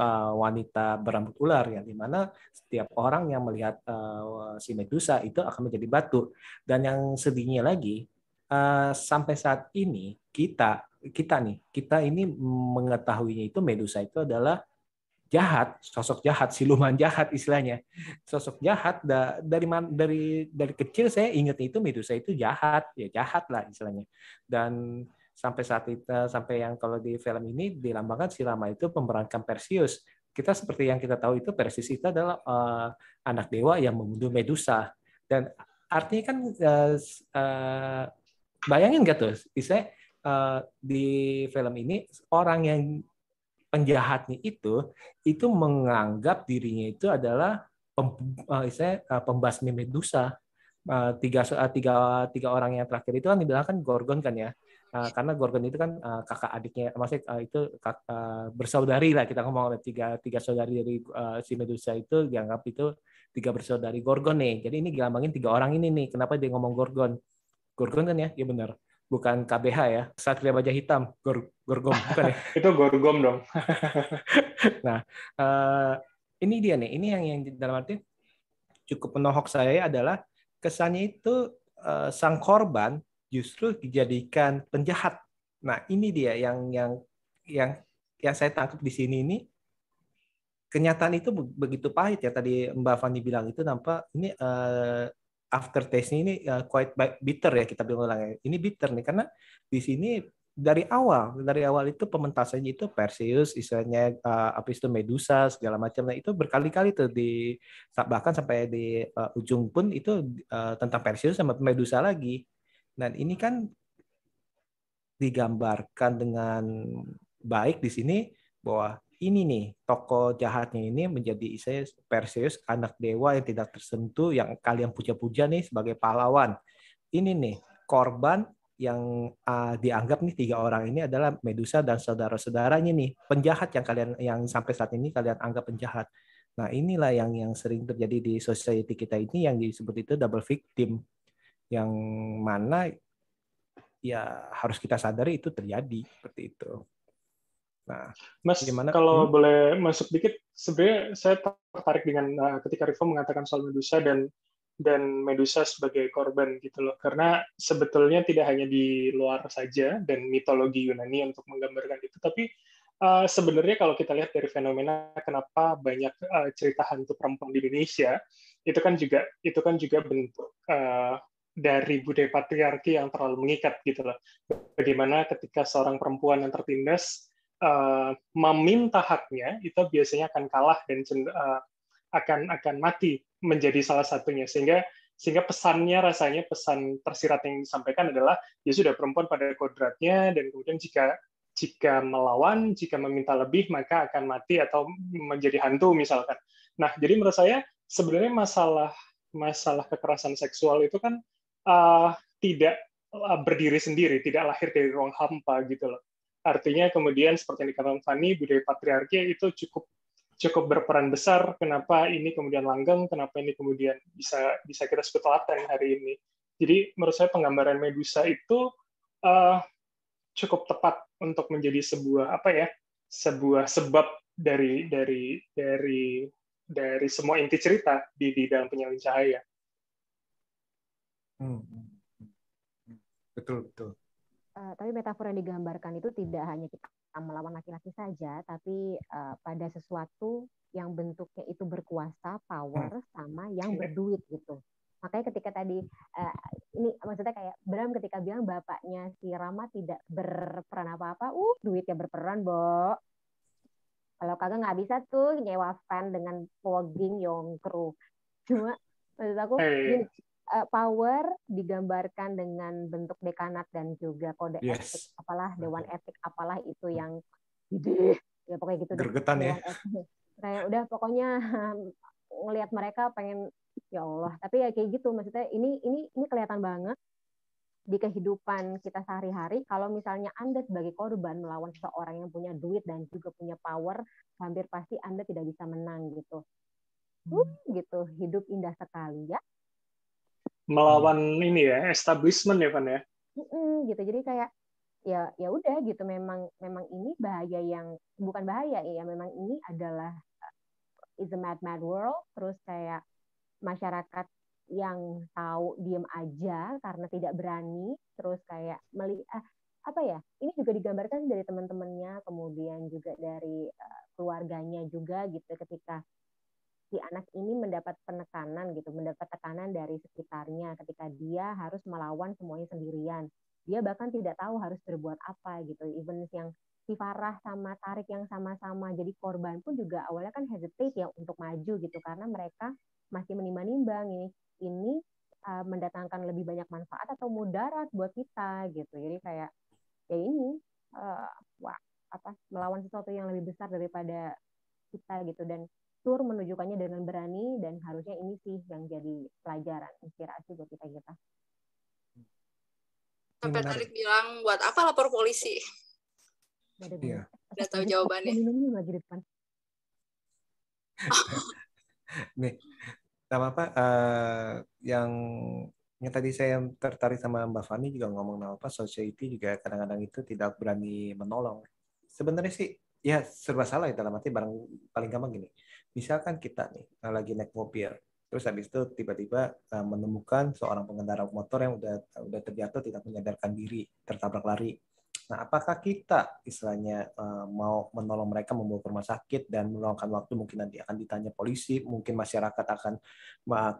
uh, wanita berambut ular, yang di mana setiap orang yang melihat uh, si Medusa itu akan menjadi batu. Dan yang sedihnya lagi, uh, sampai saat ini kita kita nih kita ini mengetahuinya itu Medusa itu adalah jahat, sosok jahat, siluman jahat istilahnya. Sosok jahat da, dari dari dari kecil saya ingat itu Medusa itu jahat, ya jahat lah istilahnya. Dan sampai saat itu sampai yang kalau di film ini dilambangkan si Rama itu pemerankan Perseus. Kita seperti yang kita tahu itu Perseus itu adalah uh, anak dewa yang membunuh Medusa. Dan artinya kan uh, uh, bayangin gak tuh, istilahnya di film ini orang yang penjahatnya itu itu menganggap dirinya itu adalah pem, saya, uh, pembasmi Medusa. Uh, tiga, tiga tiga orang yang terakhir itu kan dibilang kan Gorgon kan ya. Karena Gorgon itu kan kakak adiknya, maksudnya itu bersaudari lah kita ngomong tiga tiga saudari dari si Medusa itu dianggap itu tiga bersaudari Gorgon nih. Jadi ini dilambangin tiga orang ini nih. Kenapa dia ngomong Gorgon? Gorgon kan ya? Iya benar bukan KBH ya, Satria Baja Hitam, Gor Gorgom, bukan ya? [LAUGHS] itu Gorgom dong. [LAUGHS] nah, uh, ini dia nih, ini yang yang dalam arti cukup menohok saya adalah kesannya itu uh, sang korban justru dijadikan penjahat. Nah, ini dia yang yang yang yang saya tangkap di sini ini kenyataan itu begitu pahit ya tadi Mbak Fani bilang itu nampak ini uh, aftertaste ini uh, quite bitter ya kita bilang ya. Ini bitter nih karena di sini dari awal dari awal itu pementasannya itu Perseus istilahnya uh, apa itu Medusa segala macam nah itu berkali-kali tuh di bahkan sampai di uh, ujung pun itu uh, tentang Perseus sama Medusa lagi dan ini kan digambarkan dengan baik di sini bahwa ini nih tokoh jahatnya ini menjadi saya Perseus anak dewa yang tidak tersentuh yang kalian puja-puja nih sebagai pahlawan. Ini nih korban yang uh, dianggap nih tiga orang ini adalah Medusa dan saudara-saudaranya nih penjahat yang kalian yang sampai saat ini kalian anggap penjahat. Nah inilah yang yang sering terjadi di society kita ini yang disebut itu double victim yang mana ya harus kita sadari itu terjadi seperti itu. Nah, Mas, gimana? kalau hmm? boleh masuk dikit, sebenarnya saya tertarik dengan uh, ketika Rivo mengatakan soal Medusa dan dan Medusa sebagai korban gitu loh. Karena sebetulnya tidak hanya di luar saja dan mitologi Yunani untuk menggambarkan itu, tapi uh, sebenarnya kalau kita lihat dari fenomena kenapa banyak uh, cerita hantu perempuan di Indonesia, itu kan juga itu kan juga bentuk uh, dari budaya patriarki yang terlalu mengikat gitu loh. Bagaimana ketika seorang perempuan yang tertindas uh, meminta haknya itu biasanya akan kalah dan uh, akan akan mati menjadi salah satunya. Sehingga sehingga pesannya rasanya pesan tersirat yang disampaikan adalah ya sudah perempuan pada kodratnya dan kemudian jika jika melawan jika meminta lebih maka akan mati atau menjadi hantu misalkan. Nah jadi menurut saya sebenarnya masalah masalah kekerasan seksual itu kan uh, tidak berdiri sendiri tidak lahir dari ruang hampa gitu loh Artinya kemudian seperti yang dikatakan Fanny, budaya patriarki itu cukup cukup berperan besar kenapa ini kemudian langgeng, kenapa ini kemudian bisa bisa kita sebut telaten hari ini. Jadi menurut saya penggambaran Medusa itu uh, cukup tepat untuk menjadi sebuah apa ya sebuah sebab dari dari dari dari semua inti cerita di di dalam penyalin cahaya. Hmm. hmm, hmm. Betul betul uh, tapi metafora yang digambarkan itu tidak hanya kita melawan laki-laki saja, tapi uh, pada sesuatu yang bentuknya itu berkuasa, power, hmm. sama yang berduit gitu. Makanya ketika tadi uh, ini maksudnya kayak Bram ketika bilang bapaknya si Rama tidak berperan apa-apa, uh duitnya berperan, Bo. Kalau kagak nggak bisa tuh nyewa fan dengan fogging kru. Cuma maksud aku hey power digambarkan dengan bentuk dekanat dan juga kode yes. etik apalah dewan etik apalah itu hmm. yang gede ya pokoknya gitu gergetan ya kayak udah pokoknya [LAUGHS] ngelihat mereka pengen ya Allah tapi ya kayak gitu maksudnya ini ini ini kelihatan banget di kehidupan kita sehari-hari kalau misalnya Anda sebagai korban melawan seseorang yang punya duit dan juga punya power hampir pasti Anda tidak bisa menang gitu. Hmm. gitu hidup indah sekali ya melawan hmm. ini ya establishment ya kan ya? Mm gitu. Jadi kayak ya ya udah gitu. Memang memang ini bahaya yang bukan bahaya ya. Memang ini adalah uh, is a mad mad world. Terus kayak masyarakat yang tahu diem aja karena tidak berani. Terus kayak melihat ah, apa ya? Ini juga digambarkan dari teman-temannya kemudian juga dari uh, keluarganya juga gitu ketika si anak ini mendapat penekanan gitu, mendapat tekanan dari sekitarnya ketika dia harus melawan semuanya sendirian. Dia bahkan tidak tahu harus berbuat apa gitu. Even yang si Farah sama Tarik yang sama-sama jadi korban pun juga awalnya kan hesitate ya untuk maju gitu karena mereka masih menimbang-nimbang ini ini uh, mendatangkan lebih banyak manfaat atau mudarat buat kita gitu. Jadi kayak ya ini uh, wah apa melawan sesuatu yang lebih besar daripada kita gitu dan Sur menunjukkannya dengan berani dan harusnya ini sih yang jadi pelajaran inspirasi buat kita kita. Sampai tadi bilang buat apa lapor polisi? Iya. Udah tahu jawabannya. Minumnya lagi di depan. [LAUGHS] Nih, sama apa? Uh, yang yang tadi saya tertarik sama Mbak Fani juga ngomong apa society juga kadang-kadang itu tidak berani menolong. Sebenarnya sih ya serba salah ya dalam arti barang paling gampang gini. Misalkan kita nih lagi naik mobil, terus habis itu tiba-tiba uh, menemukan seorang pengendara motor yang udah udah terjatuh tidak menyadarkan diri, tertabrak lari. Nah, apakah kita istilahnya uh, mau menolong mereka membawa ke rumah sakit dan meluangkan waktu mungkin nanti akan ditanya polisi, mungkin masyarakat akan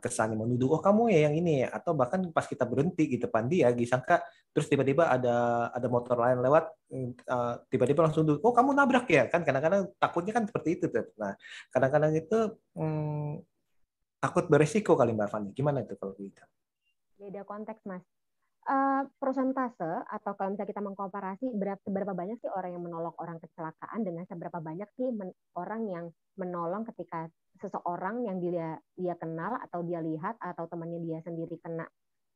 kesannya menuduh oh kamu ya yang ini ya atau bahkan pas kita berhenti di depan dia disangka terus tiba-tiba ada ada motor lain lewat uh, tiba-tiba langsung oh kamu nabrak ya kan kadang-kadang takutnya kan seperti itu tuh. Nah, kadang-kadang itu hmm, takut beresiko kali Mbak Fani. Gimana itu kalau begitu? Beda konteks, Mas uh, persentase atau kalau misalnya kita mengkomparasi berapa, seberapa banyak sih orang yang menolong orang kecelakaan dengan seberapa banyak sih men, orang yang menolong ketika seseorang yang dia dia kenal atau dia lihat atau temannya dia sendiri kena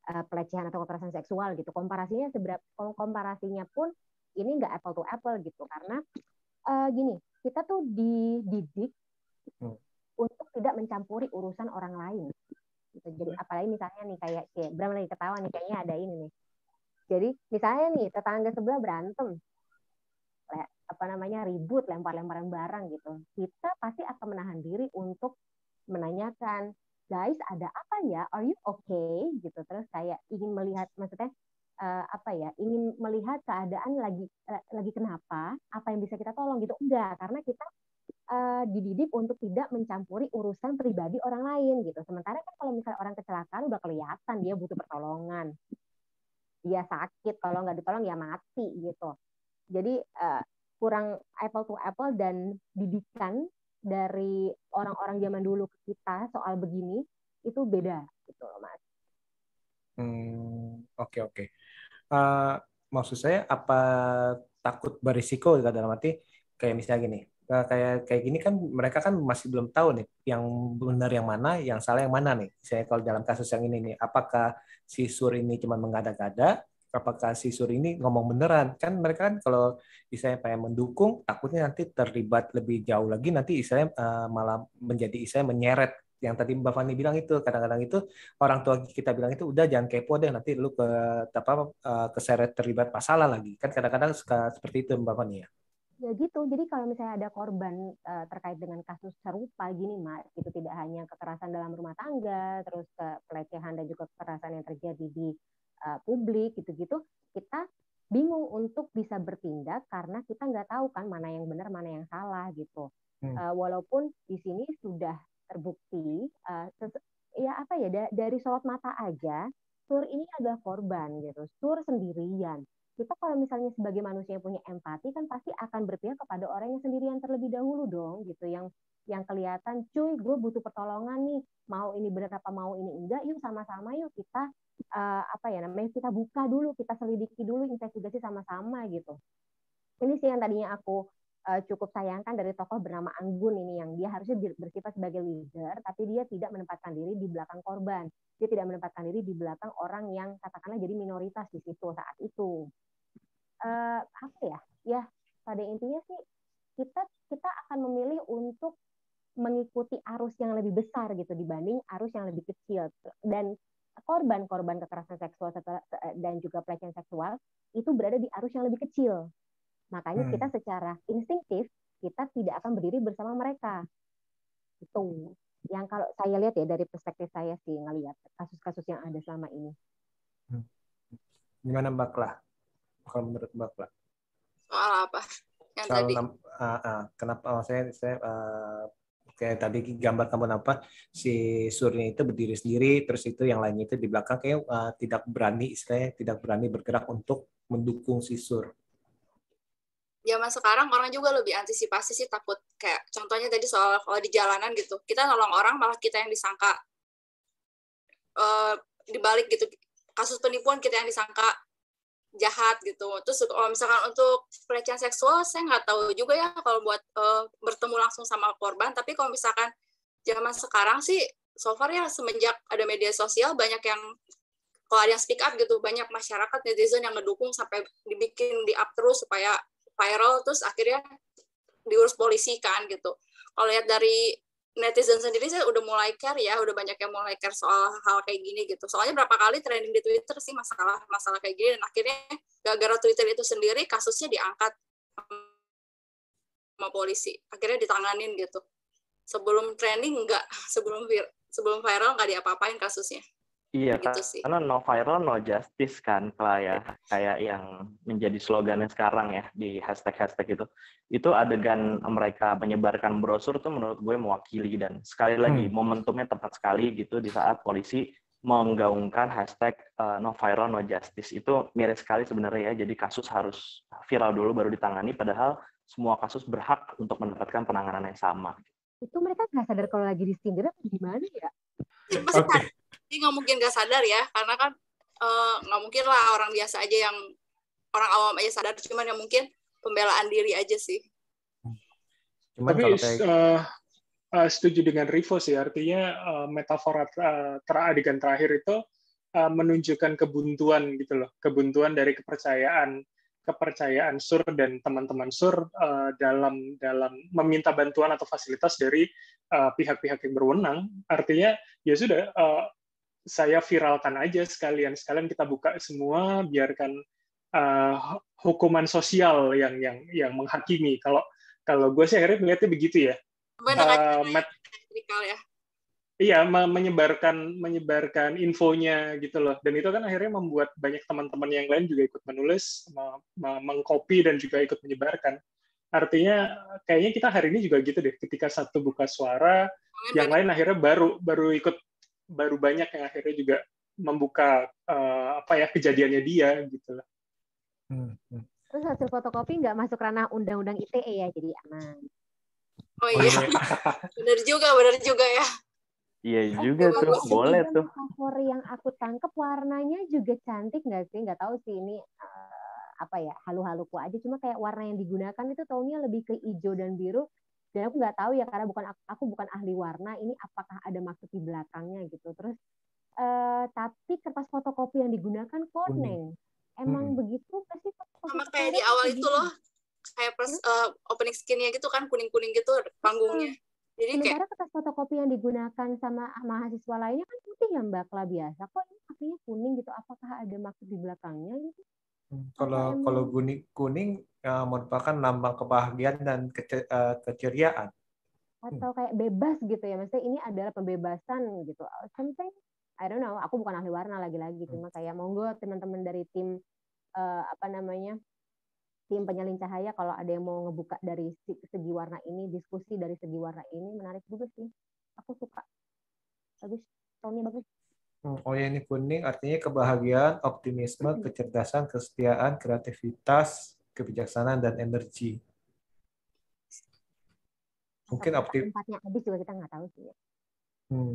uh, pelecehan atau kekerasan seksual gitu komparasinya seberapa komparasinya pun ini nggak apple to apple gitu karena uh, gini kita tuh dididik hmm. untuk tidak mencampuri urusan orang lain gitu. Jadi apalagi misalnya nih kayak kayak Bram lagi ketawa nih kayaknya ada ini nih. Jadi misalnya nih tetangga sebelah berantem, apa namanya ribut, lempar-lemparan barang gitu. Kita pasti akan menahan diri untuk menanyakan, guys ada apa ya? Are you okay? Gitu. Terus kayak ingin melihat maksudnya uh, apa ya? Ingin melihat keadaan lagi uh, lagi kenapa? Apa yang bisa kita tolong gitu? Enggak, karena kita uh, dididik untuk tidak mencampuri urusan pribadi orang lain gitu. Sementara kan kalau misalnya orang kecelakaan udah kelihatan dia butuh pertolongan, dia sakit, kalau nggak ditolong ya mati gitu. Jadi uh, kurang apple to apple dan didikan dari orang-orang zaman dulu ke kita soal begini itu beda gitu loh mas. Hmm oke oke. Eh, maksud saya apa takut berisiko dalam arti kayak misalnya gini Nah, kayak kayak gini kan mereka kan masih belum tahu nih yang benar yang mana, yang salah yang mana nih. Saya kalau dalam kasus yang ini nih, apakah si Sur ini cuma mengada-gada, apakah si Sur ini ngomong beneran? Kan mereka kan kalau istilahnya pengen mendukung, takutnya nanti terlibat lebih jauh lagi, nanti istilahnya uh, malah menjadi istilahnya menyeret. Yang tadi Mbak Fani bilang itu kadang-kadang itu orang tua kita bilang itu udah jangan kepo deh nanti lu ke apa uh, keseret terlibat masalah lagi. Kan kadang-kadang suka seperti itu Mbak Fani ya? Ya gitu. Jadi kalau misalnya ada korban uh, terkait dengan kasus serupa gini mas itu tidak hanya kekerasan dalam rumah tangga terus ke pelecehan dan juga kekerasan yang terjadi di uh, publik gitu-gitu kita bingung untuk bisa bertindak karena kita nggak tahu kan mana yang benar mana yang salah gitu. Hmm. uh, walaupun di sini sudah terbukti uh, ya apa ya da dari sorot mata aja sur ini adalah korban gitu. Sur sendirian kita kalau misalnya sebagai manusia yang punya empati kan pasti akan berpihak kepada orang yang sendirian terlebih dahulu dong gitu. Yang yang kelihatan cuy gue butuh pertolongan nih. Mau ini benar apa mau ini enggak yuk sama-sama yuk kita uh, apa ya namanya kita buka dulu kita selidiki dulu investigasi sama-sama gitu. Ini sih yang tadinya aku uh, cukup sayangkan dari tokoh bernama Anggun ini yang dia harusnya bersifat sebagai leader tapi dia tidak menempatkan diri di belakang korban. Dia tidak menempatkan diri di belakang orang yang katakanlah jadi minoritas di situ saat itu. Uh, apa ya? Ya pada intinya sih kita kita akan memilih untuk mengikuti arus yang lebih besar gitu dibanding arus yang lebih kecil. Dan korban-korban kekerasan seksual dan juga pelecehan seksual itu berada di arus yang lebih kecil makanya hmm. kita secara instinktif kita tidak akan berdiri bersama mereka itu yang kalau saya lihat ya dari perspektif saya sih ngelihat kasus-kasus yang ada selama ini. Hmm. Gimana Mbak Klah? kalau menurut Mbak Kla? Soal apa? Yang Soal tadi. Uh, uh, kenapa oh, saya saya uh, kayak tadi gambar kamu apa si Surya itu berdiri sendiri terus itu yang lainnya itu di belakang kayak uh, tidak berani istilahnya tidak berani bergerak untuk mendukung si Sur. Zaman sekarang orang juga lebih antisipasi sih takut kayak contohnya tadi soal kalau di jalanan gitu kita nolong orang malah kita yang disangka uh, dibalik gitu kasus penipuan kita yang disangka jahat gitu. Terus kalau misalkan untuk pelecehan seksual saya nggak tahu juga ya kalau buat uh, bertemu langsung sama korban. Tapi kalau misalkan zaman sekarang sih so far ya semenjak ada media sosial banyak yang kalau ada yang speak up gitu banyak masyarakat netizen yang ngedukung sampai dibikin di up terus supaya viral terus akhirnya diurus polisi kan gitu. Kalau lihat dari netizen sendiri saya udah mulai care ya, udah banyak yang mulai care soal hal kayak gini gitu. Soalnya berapa kali trending di Twitter sih masalah masalah kayak gini dan akhirnya gara-gara Twitter itu sendiri kasusnya diangkat sama polisi. Akhirnya ditanganin gitu. Sebelum trending enggak, [LAUGHS] sebelum vir, sebelum viral nggak diapa-apain kasusnya. Iya, gitu sih. karena no viral, no justice kan, kalau ya kayak yang menjadi slogannya sekarang ya di hashtag-hashtag itu. Itu adegan mereka menyebarkan brosur tuh menurut gue mewakili dan sekali lagi hmm. momentumnya tepat sekali gitu di saat polisi menggaungkan hashtag uh, no viral, no justice. Itu mirip sekali sebenarnya ya, jadi kasus harus viral dulu baru ditangani, padahal semua kasus berhak untuk mendapatkan penanganan yang sama. Itu mereka nggak sadar kalau lagi disindir atau gimana ya? Oke. Okay jadi nggak mungkin nggak sadar ya karena kan eh, nggak uh, mungkin lah orang biasa aja yang orang awam aja sadar cuman yang mungkin pembelaan diri aja sih. Cuman tapi kayak... uh, uh, setuju dengan Rivo sih artinya uh, metafora uh, ter adegan terakhir itu uh, menunjukkan kebuntuan gitu loh kebuntuan dari kepercayaan kepercayaan sur dan teman-teman sur uh, dalam dalam meminta bantuan atau fasilitas dari pihak-pihak uh, yang berwenang. Artinya ya sudah uh, saya viralkan aja sekalian. Sekalian kita buka semua biarkan uh, hukuman sosial yang yang yang menghakimi. Kalau kalau gue sih akhirnya melihatnya begitu ya. Benar, uh, met, ya. Iya menyebarkan menyebarkan infonya gitu loh. Dan itu kan akhirnya membuat banyak teman-teman yang lain juga ikut menulis mengcopy dan juga ikut menyebarkan. Artinya kayaknya kita hari ini juga gitu deh. Ketika satu buka suara yang lain akhirnya baru baru ikut baru banyak yang akhirnya juga membuka uh, apa ya kejadiannya dia gitu lah. Hmm, hmm. Terus hasil fotokopi nggak masuk ranah undang-undang ITE ya, jadi aman. Oh iya, [LAUGHS] benar juga, benar juga ya. Iya juga oh, tuh, boleh tuh. Cover yang aku tangkep warnanya juga cantik nggak sih? Nggak tahu sih ini uh, apa ya halu-haluku aja. Cuma kayak warna yang digunakan itu taunya lebih ke hijau dan biru dan aku nggak tahu ya karena bukan aku bukan ahli warna ini apakah ada maksud di belakangnya gitu. Terus uh, tapi kertas fotokopi yang digunakan koneng. Emang hmm. begitu pasti sama kayak di awal itu loh kayak pas uh, opening skinnya gitu kan kuning kuning gitu panggungnya. Jadi Sementara kayak kertas fotokopi yang digunakan sama mahasiswa lainnya kan putih ya mbak? Lah biasa kok ini akhirnya kuning gitu. Apakah ada maksud di belakangnya gitu Hmm, kalau kalau kuning kuning ya, merupakan lambang kebahagiaan dan kece, uh, keceriaan. Hmm. Atau kayak bebas gitu ya, maksudnya ini adalah pembebasan gitu. Something I don't know, aku bukan ahli warna lagi-lagi, cuma hmm. kayak monggo teman-teman dari tim uh, apa namanya tim penyalin cahaya kalau ada yang mau ngebuka dari segi warna ini, diskusi dari segi warna ini menarik juga sih. Aku suka. Bagus, tahunnya bagus. Hmm, oh ya ini kuning artinya kebahagiaan, optimisme, kecerdasan, kesetiaan, kreativitas, kebijaksanaan dan energi. Mungkin optim. Tempatnya habis juga kita nggak tahu sih. Hmm.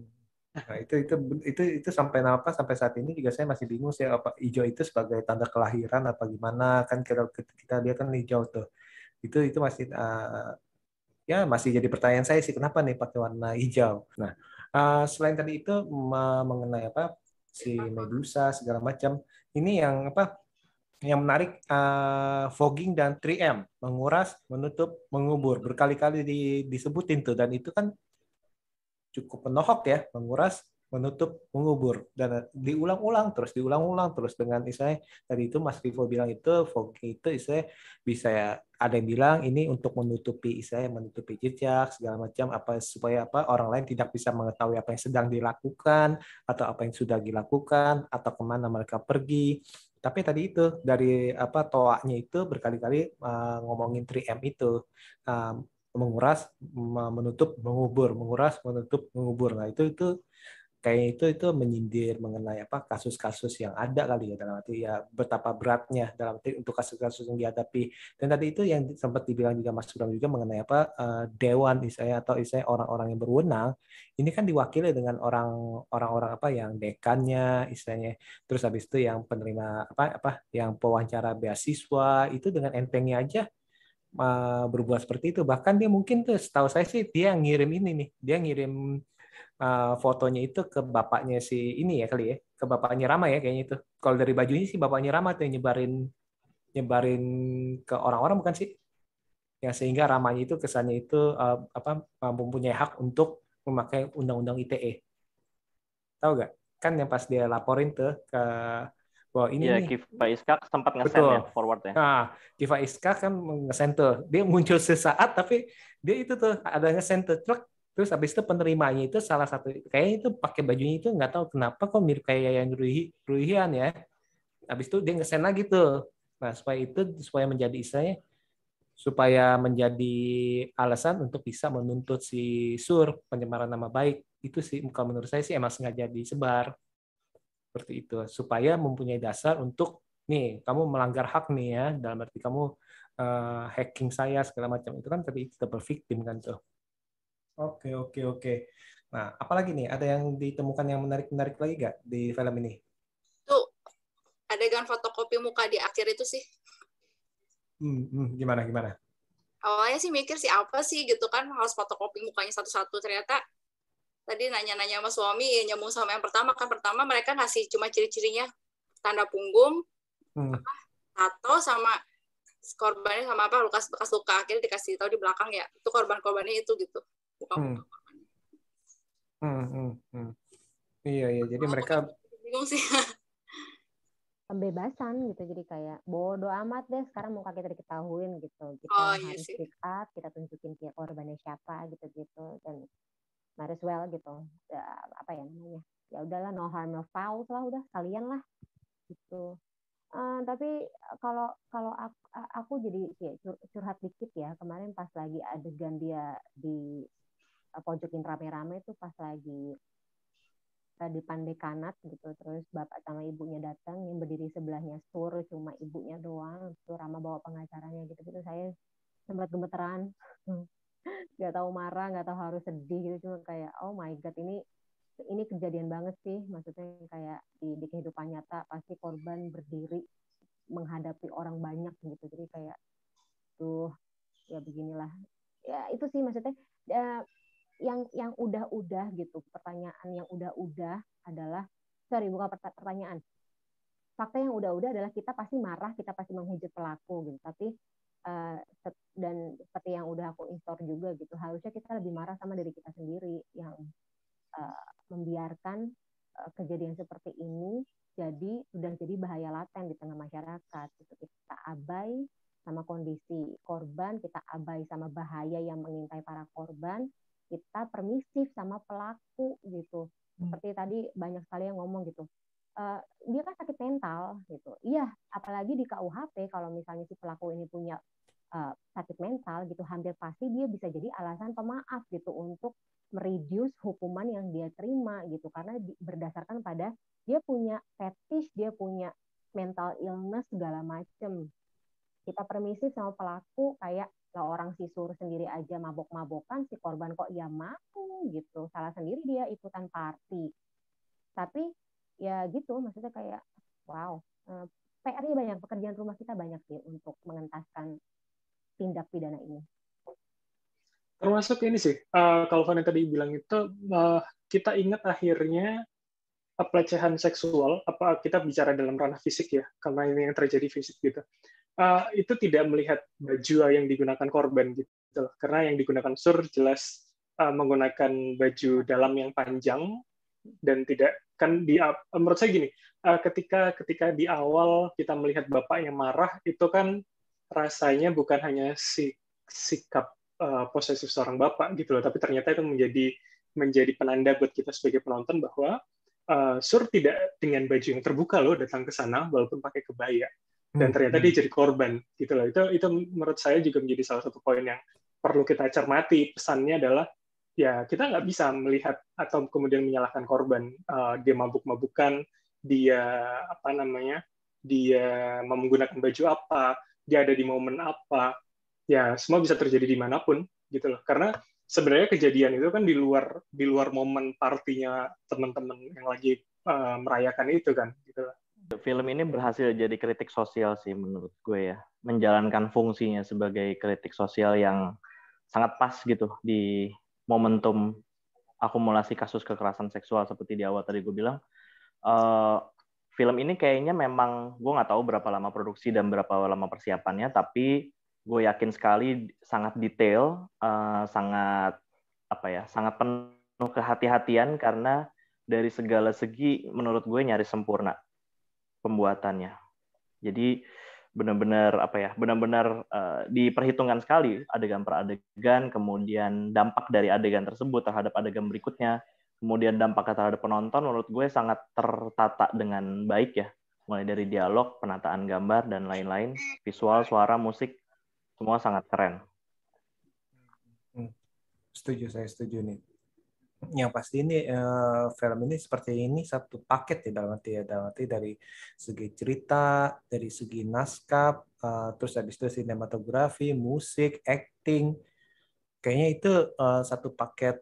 Nah, itu itu itu itu sampai apa sampai saat ini juga saya masih bingung sih apa hijau itu sebagai tanda kelahiran apa gimana kan kita kita lihat kan hijau tuh itu itu masih uh, ya masih jadi pertanyaan saya sih kenapa nih pakai warna hijau. Nah Uh, selain tadi itu mengenai apa si Medusa segala macam, ini yang apa yang menarik uh, fogging dan 3M menguras, menutup, mengubur berkali-kali di, disebutin tuh. Dan itu kan cukup penohok ya menguras, menutup, mengubur. Dan diulang-ulang terus diulang-ulang terus dengan istilahnya tadi itu Mas Rivo bilang itu fogging itu istilahnya bisa ya ada yang bilang ini untuk menutupi istilahnya menutupi jejak segala macam apa supaya apa orang lain tidak bisa mengetahui apa yang sedang dilakukan atau apa yang sudah dilakukan atau ke mana mereka pergi. Tapi tadi itu dari apa toaknya itu berkali-kali uh, ngomongin 3M itu. Uh, menguras menutup mengubur menguras menutup mengubur. Nah itu itu kayaknya itu itu menyindir mengenai apa kasus-kasus yang ada kali ya dalam arti ya betapa beratnya dalam arti untuk kasus-kasus yang dihadapi. Dan tadi itu yang sempat dibilang juga Mas Bram juga mengenai apa uh, dewan istilahnya atau istilahnya orang-orang yang berwenang ini kan diwakili dengan orang orang-orang apa yang dekannya istilahnya terus habis itu yang penerima apa apa yang pewawancara beasiswa itu dengan entengnya aja uh, berbuat seperti itu. Bahkan dia mungkin tuh setahu saya sih dia ngirim ini nih dia ngirim uh, fotonya itu ke bapaknya si ini ya kali ya ke bapaknya Rama ya kayaknya itu kalau dari bajunya sih bapaknya Rama tuh yang nyebarin nyebarin ke orang-orang bukan sih ya sehingga Ramanya itu kesannya itu uh, apa mempunyai hak untuk memakai undang-undang ITE tahu gak kan yang pas dia laporin tuh ke bahwa ini ya, nih. Kiva Iskak sempat nge-send ya forward ya. Nah, Kiva Iskak kan nge-send tuh. Dia muncul sesaat tapi dia itu tuh ada nge-send tuh truk terus habis itu penerimanya itu salah satu kayaknya itu pakai bajunya itu nggak tahu kenapa kok mirip kayak yang Ruhi, Ruhian ya. Habis itu dia nge-send lagi tuh. Nah, supaya itu supaya menjadi istilahnya supaya menjadi alasan untuk bisa menuntut si Sur pencemaran nama baik. Itu sih kalau menurut saya sih emang sengaja disebar. Seperti itu. Supaya mempunyai dasar untuk nih kamu melanggar hak nih ya. Dalam arti kamu uh, hacking saya segala macam. Itu kan tadi double victim kan tuh oke oke oke. Nah apalagi nih? Ada yang ditemukan yang menarik menarik lagi gak di film ini? Tuh adegan fotokopi muka di akhir itu sih. Hmm, hmm, gimana gimana? Awalnya sih mikir sih apa sih gitu kan harus fotokopi mukanya satu-satu. Ternyata tadi nanya-nanya sama suami ya nyambung sama yang pertama kan. Pertama mereka ngasih cuma ciri-cirinya tanda punggung hmm. apa, tato sama korbannya sama apa luka bekas luka. Akhirnya dikasih tahu di belakang ya itu korban-korbannya itu gitu hmm. Hmm, hmm, hmm. iya iya. Jadi oh, mereka bingung sih. [LAUGHS] Pembebasan gitu. Jadi kayak bodoh amat deh sekarang mau kita diketahuin gitu. Kita oh, iya harus sih. pick up kita tunjukin dia korbannya siapa gitu gitu dan might as well gitu. Ya, apa ya namanya. Ya udahlah no harm no foul lah udah kalian lah gitu. Uh, tapi kalau kalau aku, aku jadi ya, curhat dikit ya. Kemarin pas lagi adegan dia di pojokin rame-rame tuh pas lagi uh, di kanat gitu. Terus bapak sama ibunya datang yang berdiri sebelahnya sur cuma ibunya doang itu Rama bawa pengacaranya gitu gitu saya sempat gemeteran. [LAUGHS] Nggak tahu marah nggak tahu harus sedih gitu. Cuma kayak oh my god ini ini kejadian banget sih. Maksudnya kayak di, di kehidupan nyata pasti korban berdiri menghadapi orang banyak gitu. Jadi kayak tuh ya beginilah. Ya itu sih maksudnya. Ya, yang yang udah-udah gitu. Pertanyaan yang udah-udah adalah sorry bukan pertanyaan. Fakta yang udah-udah adalah kita pasti marah kita pasti menghujat pelaku gitu. Tapi uh, dan seperti yang udah aku install juga gitu harusnya kita lebih marah sama diri kita sendiri yang uh, membiarkan uh, kejadian seperti ini jadi sudah jadi bahaya laten di tengah masyarakat gitu. Kita abai sama kondisi korban kita abai sama bahaya yang mengintai para korban kita permisif sama pelaku gitu. Hmm. seperti tadi banyak sekali yang ngomong gitu. Uh, dia kan sakit mental gitu. Iya apalagi di KUHP kalau misalnya si pelaku ini punya uh, sakit mental gitu hampir pasti dia bisa jadi alasan pemaaf gitu untuk mereduce hukuman yang dia terima gitu. Karena di, berdasarkan pada dia punya fetish dia punya mental illness segala macem. Kita permisi sama pelaku kayak lah orang sisur sendiri aja mabok-mabokan si korban kok ya mau gitu salah sendiri dia ikutan party tapi ya gitu maksudnya kayak wow eh, PR-nya banyak pekerjaan rumah kita banyak sih untuk mengentaskan tindak pidana ini? Termasuk ini sih, uh, kalau Fanny tadi bilang itu, uh, kita ingat akhirnya pelecehan seksual, apa kita bicara dalam ranah fisik ya, karena ini yang terjadi fisik gitu. Uh, itu tidak melihat baju yang digunakan korban gitu, karena yang digunakan sur jelas uh, menggunakan baju dalam yang panjang dan tidak kan di uh, menurut saya gini, uh, ketika ketika di awal kita melihat bapak yang marah itu kan rasanya bukan hanya si, sikap uh, posesif seorang bapak gitu loh, tapi ternyata itu menjadi menjadi penanda buat kita sebagai penonton bahwa uh, Sur tidak dengan baju yang terbuka loh datang ke sana walaupun pakai kebaya dan hmm, ternyata dia hmm. jadi korban gitu loh. Itu itu menurut saya juga menjadi salah satu poin yang perlu kita cermati. Pesannya adalah ya kita nggak bisa melihat atau kemudian menyalahkan korban uh, dia mabuk-mabukan dia apa namanya dia menggunakan baju apa dia ada di momen apa ya semua bisa terjadi di mana pun gitu loh karena sebenarnya kejadian itu kan di luar di luar momen partinya teman-teman yang lagi uh, merayakan itu kan gitu loh film ini berhasil jadi kritik sosial sih menurut gue ya. Menjalankan fungsinya sebagai kritik sosial yang sangat pas gitu di momentum akumulasi kasus kekerasan seksual seperti di awal tadi gue bilang. Uh, film ini kayaknya memang gue nggak tahu berapa lama produksi dan berapa lama persiapannya tapi gue yakin sekali sangat detail uh, sangat apa ya sangat penuh kehati-hatian karena dari segala segi menurut gue nyari sempurna pembuatannya. Jadi benar-benar apa ya benar-benar uh, diperhitungkan sekali adegan per adegan kemudian dampak dari adegan tersebut terhadap adegan berikutnya kemudian dampak terhadap penonton menurut gue sangat tertata dengan baik ya mulai dari dialog penataan gambar dan lain-lain visual suara musik semua sangat keren hmm. setuju saya setuju nih yang pasti ini uh, film ini seperti ini satu paket ya dalam arti ya dalam arti dari segi cerita dari segi naskah uh, terus habis itu sinematografi musik acting. Kayaknya itu uh, satu paket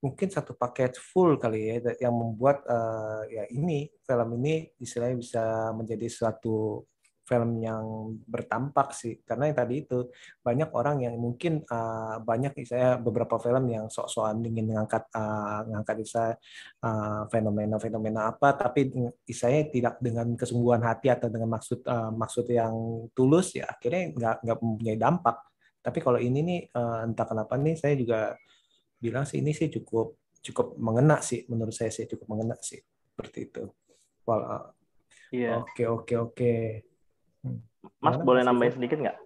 mungkin satu paket full kali ya yang membuat uh, ya ini film ini istilahnya bisa menjadi suatu film yang bertampak sih. Karena yang tadi itu banyak orang yang mungkin uh, banyak saya beberapa film yang sok-sokan ingin mengangkat uh, mengangkat saya uh, fenomena-fenomena apa tapi saya tidak dengan kesungguhan hati atau dengan maksud uh, maksud yang tulus ya akhirnya nggak nggak mempunyai dampak. Tapi kalau ini nih uh, entah kenapa nih saya juga bilang sih ini sih cukup cukup mengena sih. Menurut saya sih cukup mengena sih. Seperti itu. Well, uh, Iya. Oke oke oke. Mas boleh Mas nambahin sedikit nggak?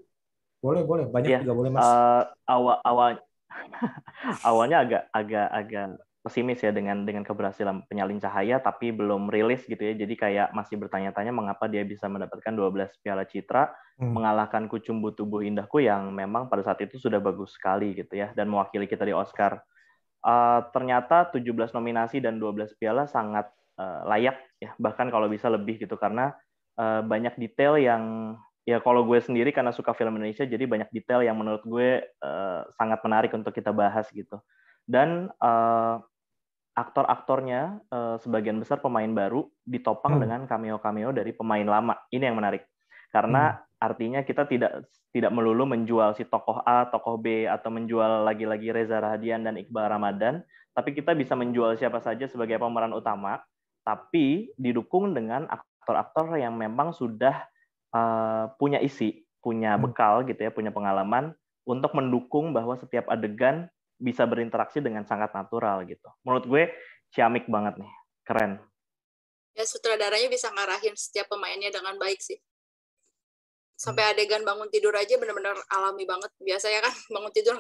Boleh boleh banyak Iya, juga boleh mas. eh, awal awal [LAUGHS] awalnya agak agak agak pesimis ya dengan dengan keberhasilan penyalin cahaya tapi belum rilis gitu ya. Jadi kayak masih bertanya-tanya mengapa dia bisa mendapatkan 12 piala citra Hmm. mengalahkan Kucumbu Tubuh Indahku yang memang pada saat itu sudah bagus sekali gitu ya dan mewakili kita di Oscar. Eh, ternyata 17 nominasi dan 12 piala sangat eh, layak ya bahkan kalau bisa lebih gitu karena eh, banyak detail yang ya kalau gue sendiri karena suka film Indonesia jadi banyak detail yang menurut gue eh, sangat menarik untuk kita bahas gitu. Dan eh, aktor-aktornya eh, sebagian besar pemain baru ditopang Hmm. dengan cameo-cameo dari pemain lama. Ini yang menarik. Karena artinya kita tidak tidak melulu menjual si tokoh A, tokoh B atau menjual lagi-lagi Reza Rahadian dan Iqbal Ramadan, tapi kita bisa menjual siapa saja sebagai pemeran utama, tapi didukung dengan aktor-aktor yang memang sudah uh, punya isi, punya bekal gitu ya, punya pengalaman untuk mendukung bahwa setiap adegan bisa berinteraksi dengan sangat natural gitu. Menurut gue ciamik banget nih, keren. ya sutradaranya bisa ngarahin setiap pemainnya dengan baik sih sampai adegan bangun tidur aja bener-bener alami banget biasanya kan [LAUGHS] bangun tidur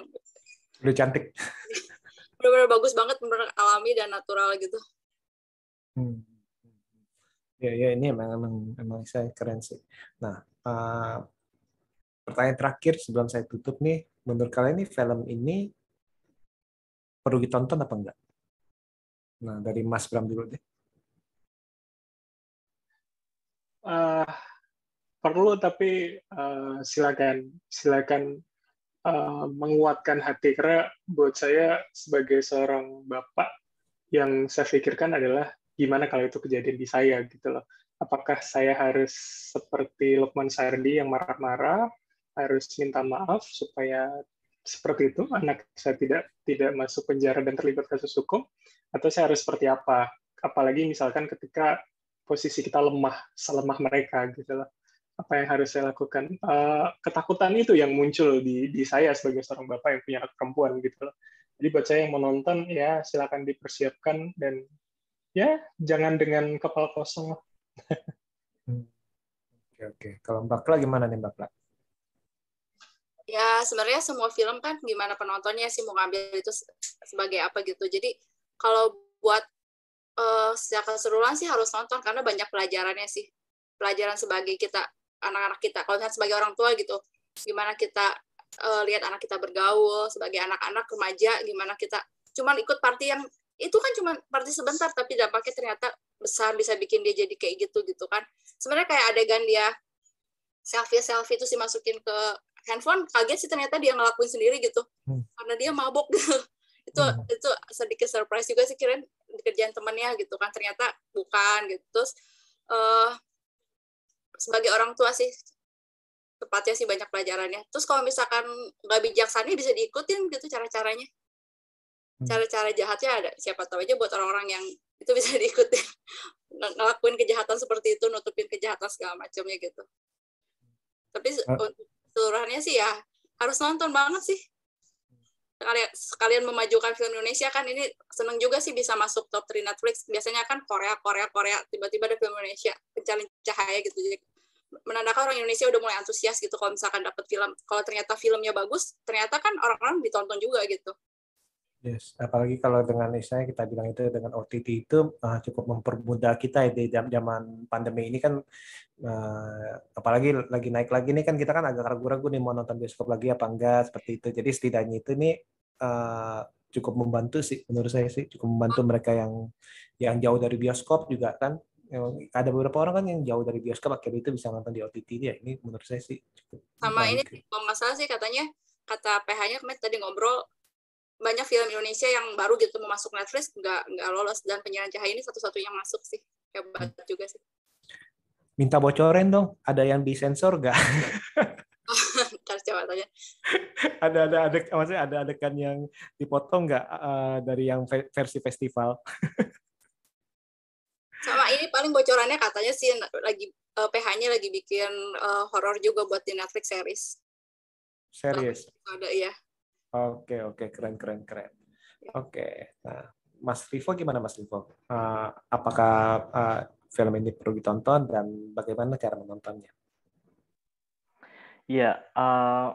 Udah cantik. [LAUGHS] bener-bener bagus banget bener alami dan natural gitu Hmm. Ya, ya ini emang emang emang saya keren sih. Nah, uh, pertanyaan terakhir sebelum saya tutup nih, menurut kalian nih film ini perlu ditonton apa enggak? Nah, dari Mas Bram dulu deh. Eh, perlu tapi eh, silakan silakan eh, menguatkan hati karena buat saya sebagai seorang bapak yang saya pikirkan adalah gimana kalau itu kejadian di saya gitu loh. Apakah saya harus seperti Lukman Sardi yang marah-marah harus minta maaf supaya seperti itu anak saya tidak tidak masuk penjara dan terlibat kasus hukum atau saya harus seperti apa? Apalagi misalkan ketika posisi kita lemah selemah mereka gitu loh. Apa yang harus saya lakukan? Eh, ketakutan itu yang muncul di di saya sebagai seorang bapak yang punya anak perempuan gitu loh. Jadi buat saya yang menonton ya silakan dipersiapkan dan ya jangan dengan kepala kosong lah. Oke, oke. Kalau Mbak Kla gimana nih Mbak Kla? ya sebenarnya semua film kan gimana penontonnya sih mau ngambil itu se- sebagai apa gitu jadi kalau buat eh secara keseluruhan sih harus nonton karena banyak pelajarannya sih pelajaran sebagai kita anak-anak kita kalau misalnya sebagai orang tua gitu gimana kita uh, lihat anak kita bergaul sebagai anak-anak remaja gimana kita cuman ikut party yang itu kan cuma party sebentar tapi dampaknya ternyata besar bisa bikin dia jadi kayak gitu gitu kan sebenarnya kayak adegan dia selfie selfie itu sih masukin ke handphone kaget sih ternyata dia ngelakuin sendiri gitu hmm. karena dia mabok [LAUGHS] gitu itu hmm. itu sedikit surprise juga sih kirain kerjaan temannya gitu kan ternyata bukan gitu terus uh, sebagai orang tua sih tepatnya sih banyak pelajarannya. Terus kalau misalkan nggak bijaksana bisa diikutin gitu cara-caranya. Hmm. Cara-cara jahatnya ada. Siapa tahu aja buat orang-orang yang itu bisa [LAUGHS] diikutin. Ngelakuin kejahatan seperti itu, nutupin kejahatan segala macamnya gitu. Tapi untuk seluruhannya sih ya harus nonton banget sih. Sekalian, sekalian memajukan film Indonesia kan ini seneng juga sih bisa masuk top 3 Netflix. Biasanya kan Korea, Korea, Korea, tiba-tiba ada film Indonesia, pencarian cahaya gitu. Jadi menandakan orang Indonesia udah mulai antusias gitu kalau misalkan dapat film kalau ternyata filmnya bagus ternyata kan orang-orang ditonton juga gitu Yes, apalagi kalau dengan misalnya kita bilang itu dengan OTT itu uh, cukup mempermudah kita ya di zaman pandemi ini kan uh, apalagi lagi naik lagi nih kan kita kan agak ragu-ragu nih mau nonton bioskop lagi apa enggak seperti itu. Jadi setidaknya itu nih uh, cukup membantu sih menurut saya sih cukup membantu mereka yang yang jauh dari bioskop juga kan. Ada beberapa orang kan yang jauh dari bioskop akhirnya itu bisa nonton di OTT ya ini menurut saya sih cukup sama ini kalau nggak salah sih katanya kata PH-nya kemarin tadi ngobrol banyak film Indonesia yang baru gitu mau masuk Netflix nggak nggak lolos dan penyiaran cahaya ini satu-satunya masuk sih hebat hmm. juga sih minta bocorin dong ada yang disensor nggak [LAUGHS] coba tanya [LAUGHS] ada ada ada maksudnya ada adegan yang dipotong nggak uh, dari yang versi festival [LAUGHS] sama ini paling bocorannya katanya sih lagi uh, eh, PH-nya lagi bikin uh, horor juga buat di Netflix series. Series. ada ya. Oke oke keren keren keren. Oke, nah Mas Vivo gimana Mas Vivo? Uh, apakah uh, film ini perlu ditonton dan bagaimana cara menontonnya? Iya, uh,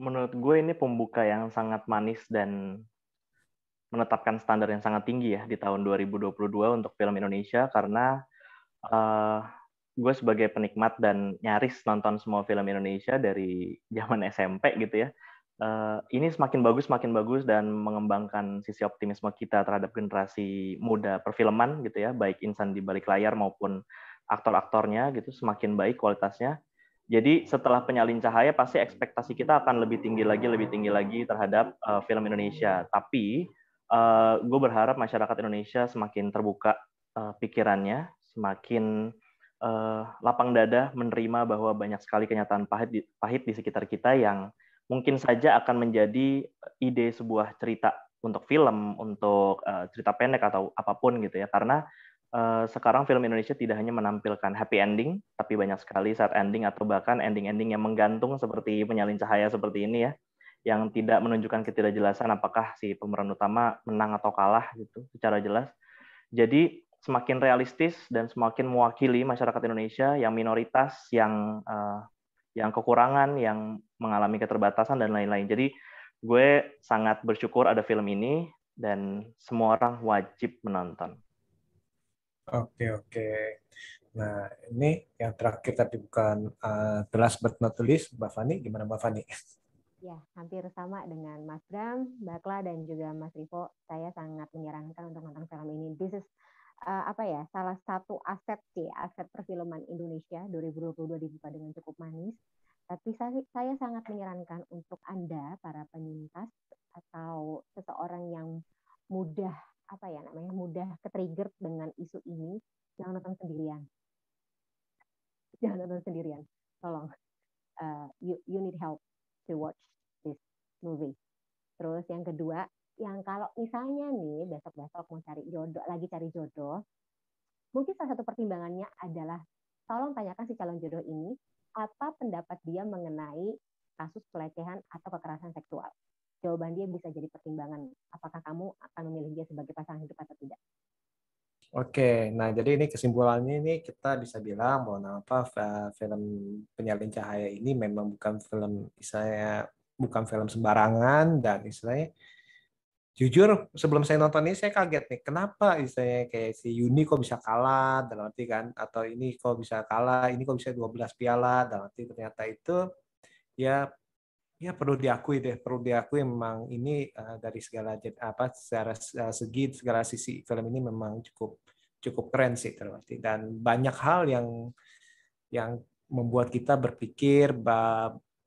menurut gue ini pembuka yang sangat manis dan menetapkan standar yang sangat tinggi ya di tahun 2022 untuk film Indonesia karena uh, gue sebagai penikmat dan nyaris nonton semua film Indonesia dari zaman [LAUGHS] SMP gitu ya. Uh, ini semakin bagus, semakin bagus dan mengembangkan sisi optimisme kita terhadap generasi muda perfilman gitu ya, baik insan di balik layar maupun aktor-aktornya gitu semakin baik kualitasnya. Jadi setelah penyalin cahaya pasti ekspektasi kita akan lebih tinggi lagi, lebih tinggi lagi terhadap uh, film Indonesia. Tapi uh, eh, gue berharap masyarakat Indonesia semakin terbuka uh, pikirannya, semakin uh, lapang dada menerima bahwa banyak sekali kenyataan pahit di, pahit di sekitar kita yang mungkin saja akan menjadi ide sebuah cerita untuk film, untuk uh, cerita pendek atau apa pun gitu ya. Karena uh, sekarang film Indonesia tidak hanya menampilkan happy ending, tapi banyak sekali sad ending atau bahkan ending-ending yang menggantung seperti penyalin cahaya seperti ini ya yang tidak menunjukkan ketidakjelasan apakah si pemeran utama menang atau kalah gitu secara jelas. Jadi semakin realistis dan semakin mewakili masyarakat Indonesia yang minoritas, yang uh, yang kekurangan, yang mengalami keterbatasan dan lain-lain. Jadi gue sangat bersyukur ada film ini dan semua orang wajib menonton. Oke oke. Nah ini yang terakhir tapi bukan uh, the last but not least, Mbak Fani. Gimana Mbak Fani? Ya, hampir sama dengan Mas Bram, Mbak Kla, dan juga Mas Rivo. Saya sangat menyarankan untuk nonton film ini. This is uh, apa ya salah satu aset sih aset perfilman Indonesia 2022 dibuka dengan cukup manis. Tapi saya, saya sangat menyarankan untuk anda para penyintas atau seseorang yang mudah apa ya namanya mudah ketrigger dengan isu ini jangan nonton sendirian. Jangan nonton sendirian, tolong. Uh, you you need help to watch this movie. Terus yang kedua, yang kalau misalnya nih besok-besok mau cari jodoh, lagi cari jodoh, mungkin salah satu pertimbangannya adalah tolong tanyakan si calon jodoh ini apa pendapat dia mengenai kasus pelecehan atau kekerasan seksual. Jawaban dia bisa jadi pertimbangan apakah kamu akan memilih dia sebagai pasangan hidup atau tidak. Oke, nah jadi ini kesimpulannya ini kita bisa bilang bahwa apa film Penyalin Cahaya ini memang bukan film istilahnya bukan film sembarangan dan istilahnya jujur sebelum saya nonton ini saya kaget nih kenapa istilahnya kayak si Yuni kok bisa kalah dalam arti kan atau ini kok bisa kalah ini kok bisa 12 piala dalam arti ternyata itu ya ya perlu diakui deh, perlu diakui memang ini uh, dari segala apa secara uh, segi segala sisi film ini memang cukup cukup keren sih terarti dan banyak hal yang yang membuat kita berpikir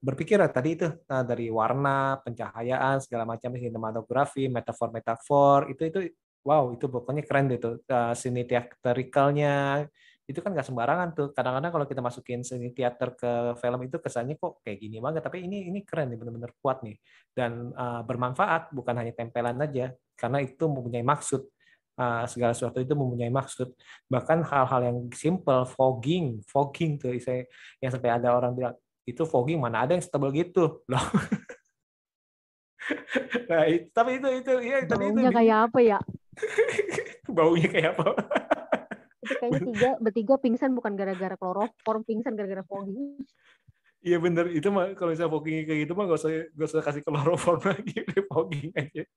berpikir tadi itu nah, dari warna, pencahayaan segala macam sinematografi, metafor-metafor itu itu wow itu pokoknya keren itu uh, seni teatrikalnya itu kan nggak sembarangan tuh. Kadang-kadang kalau kita masukin seni teater ke film itu kesannya kok kayak gini banget. Tapi ini ini keren nih, benar-benar kuat nih dan uh, bermanfaat bukan hanya tempelan aja karena itu mempunyai maksud. Uh, segala sesuatu itu mempunyai maksud. Bahkan hal-hal yang simple, fogging, fogging tuh yang sampai ada orang bilang itu fogging mana ada yang setebal gitu loh. [LAUGHS] nah, itu, tapi itu itu ya Baunya itu, kayak apa ya? [LAUGHS] Baunya kayak apa? itu kayaknya tiga bertiga pingsan bukan gara-gara kloroform pingsan gara-gara fogging Iya bener itu mah kalau misalnya fogging kayak gitu mah gak usah gak usah kasih kloroform [LAUGHS] lagi fogging aja.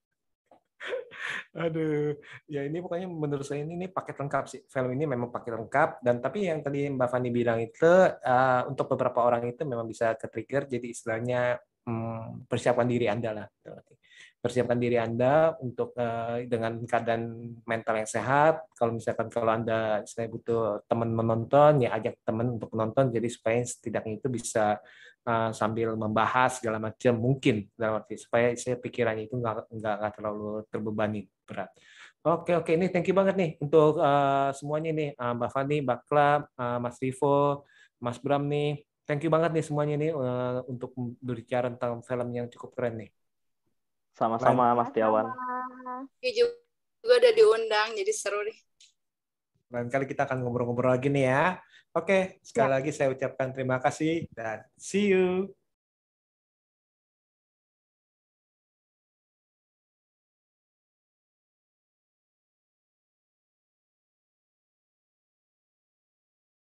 [LAUGHS] Aduh, ya ini pokoknya menurut saya ini, ini paket lengkap sih. Film ini memang paket lengkap dan tapi yang tadi Mbak Fani bilang itu uh, untuk beberapa orang itu memang bisa ke trigger jadi istilahnya hmm, persiapkan diri Anda lah persiapkan diri Anda untuk uh, dengan keadaan mental yang sehat. Kalau misalkan kalau Anda saya butuh teman menonton, ya ajak teman untuk menonton. Jadi supaya setidaknya itu bisa uh, sambil membahas segala macam mungkin dalam arti supaya saya pikirannya itu nggak nggak terlalu terbebani berat. Oke oke ini thank you banget nih untuk uh, semuanya nih uh, Mbak Fani, Mbak Klap, uh, Mas Rivo, Mas Bram nih. Thank you banget nih semuanya nih uh, untuk berbicara tentang film yang cukup keren nih. Sama-sama Mas Tiawan. Ya juga udah diundang, jadi seru nih. Lain kali kita akan ngobrol-ngobrol lagi nih ya. Oke, sekali ya. lagi saya ucapkan terima kasih dan see you.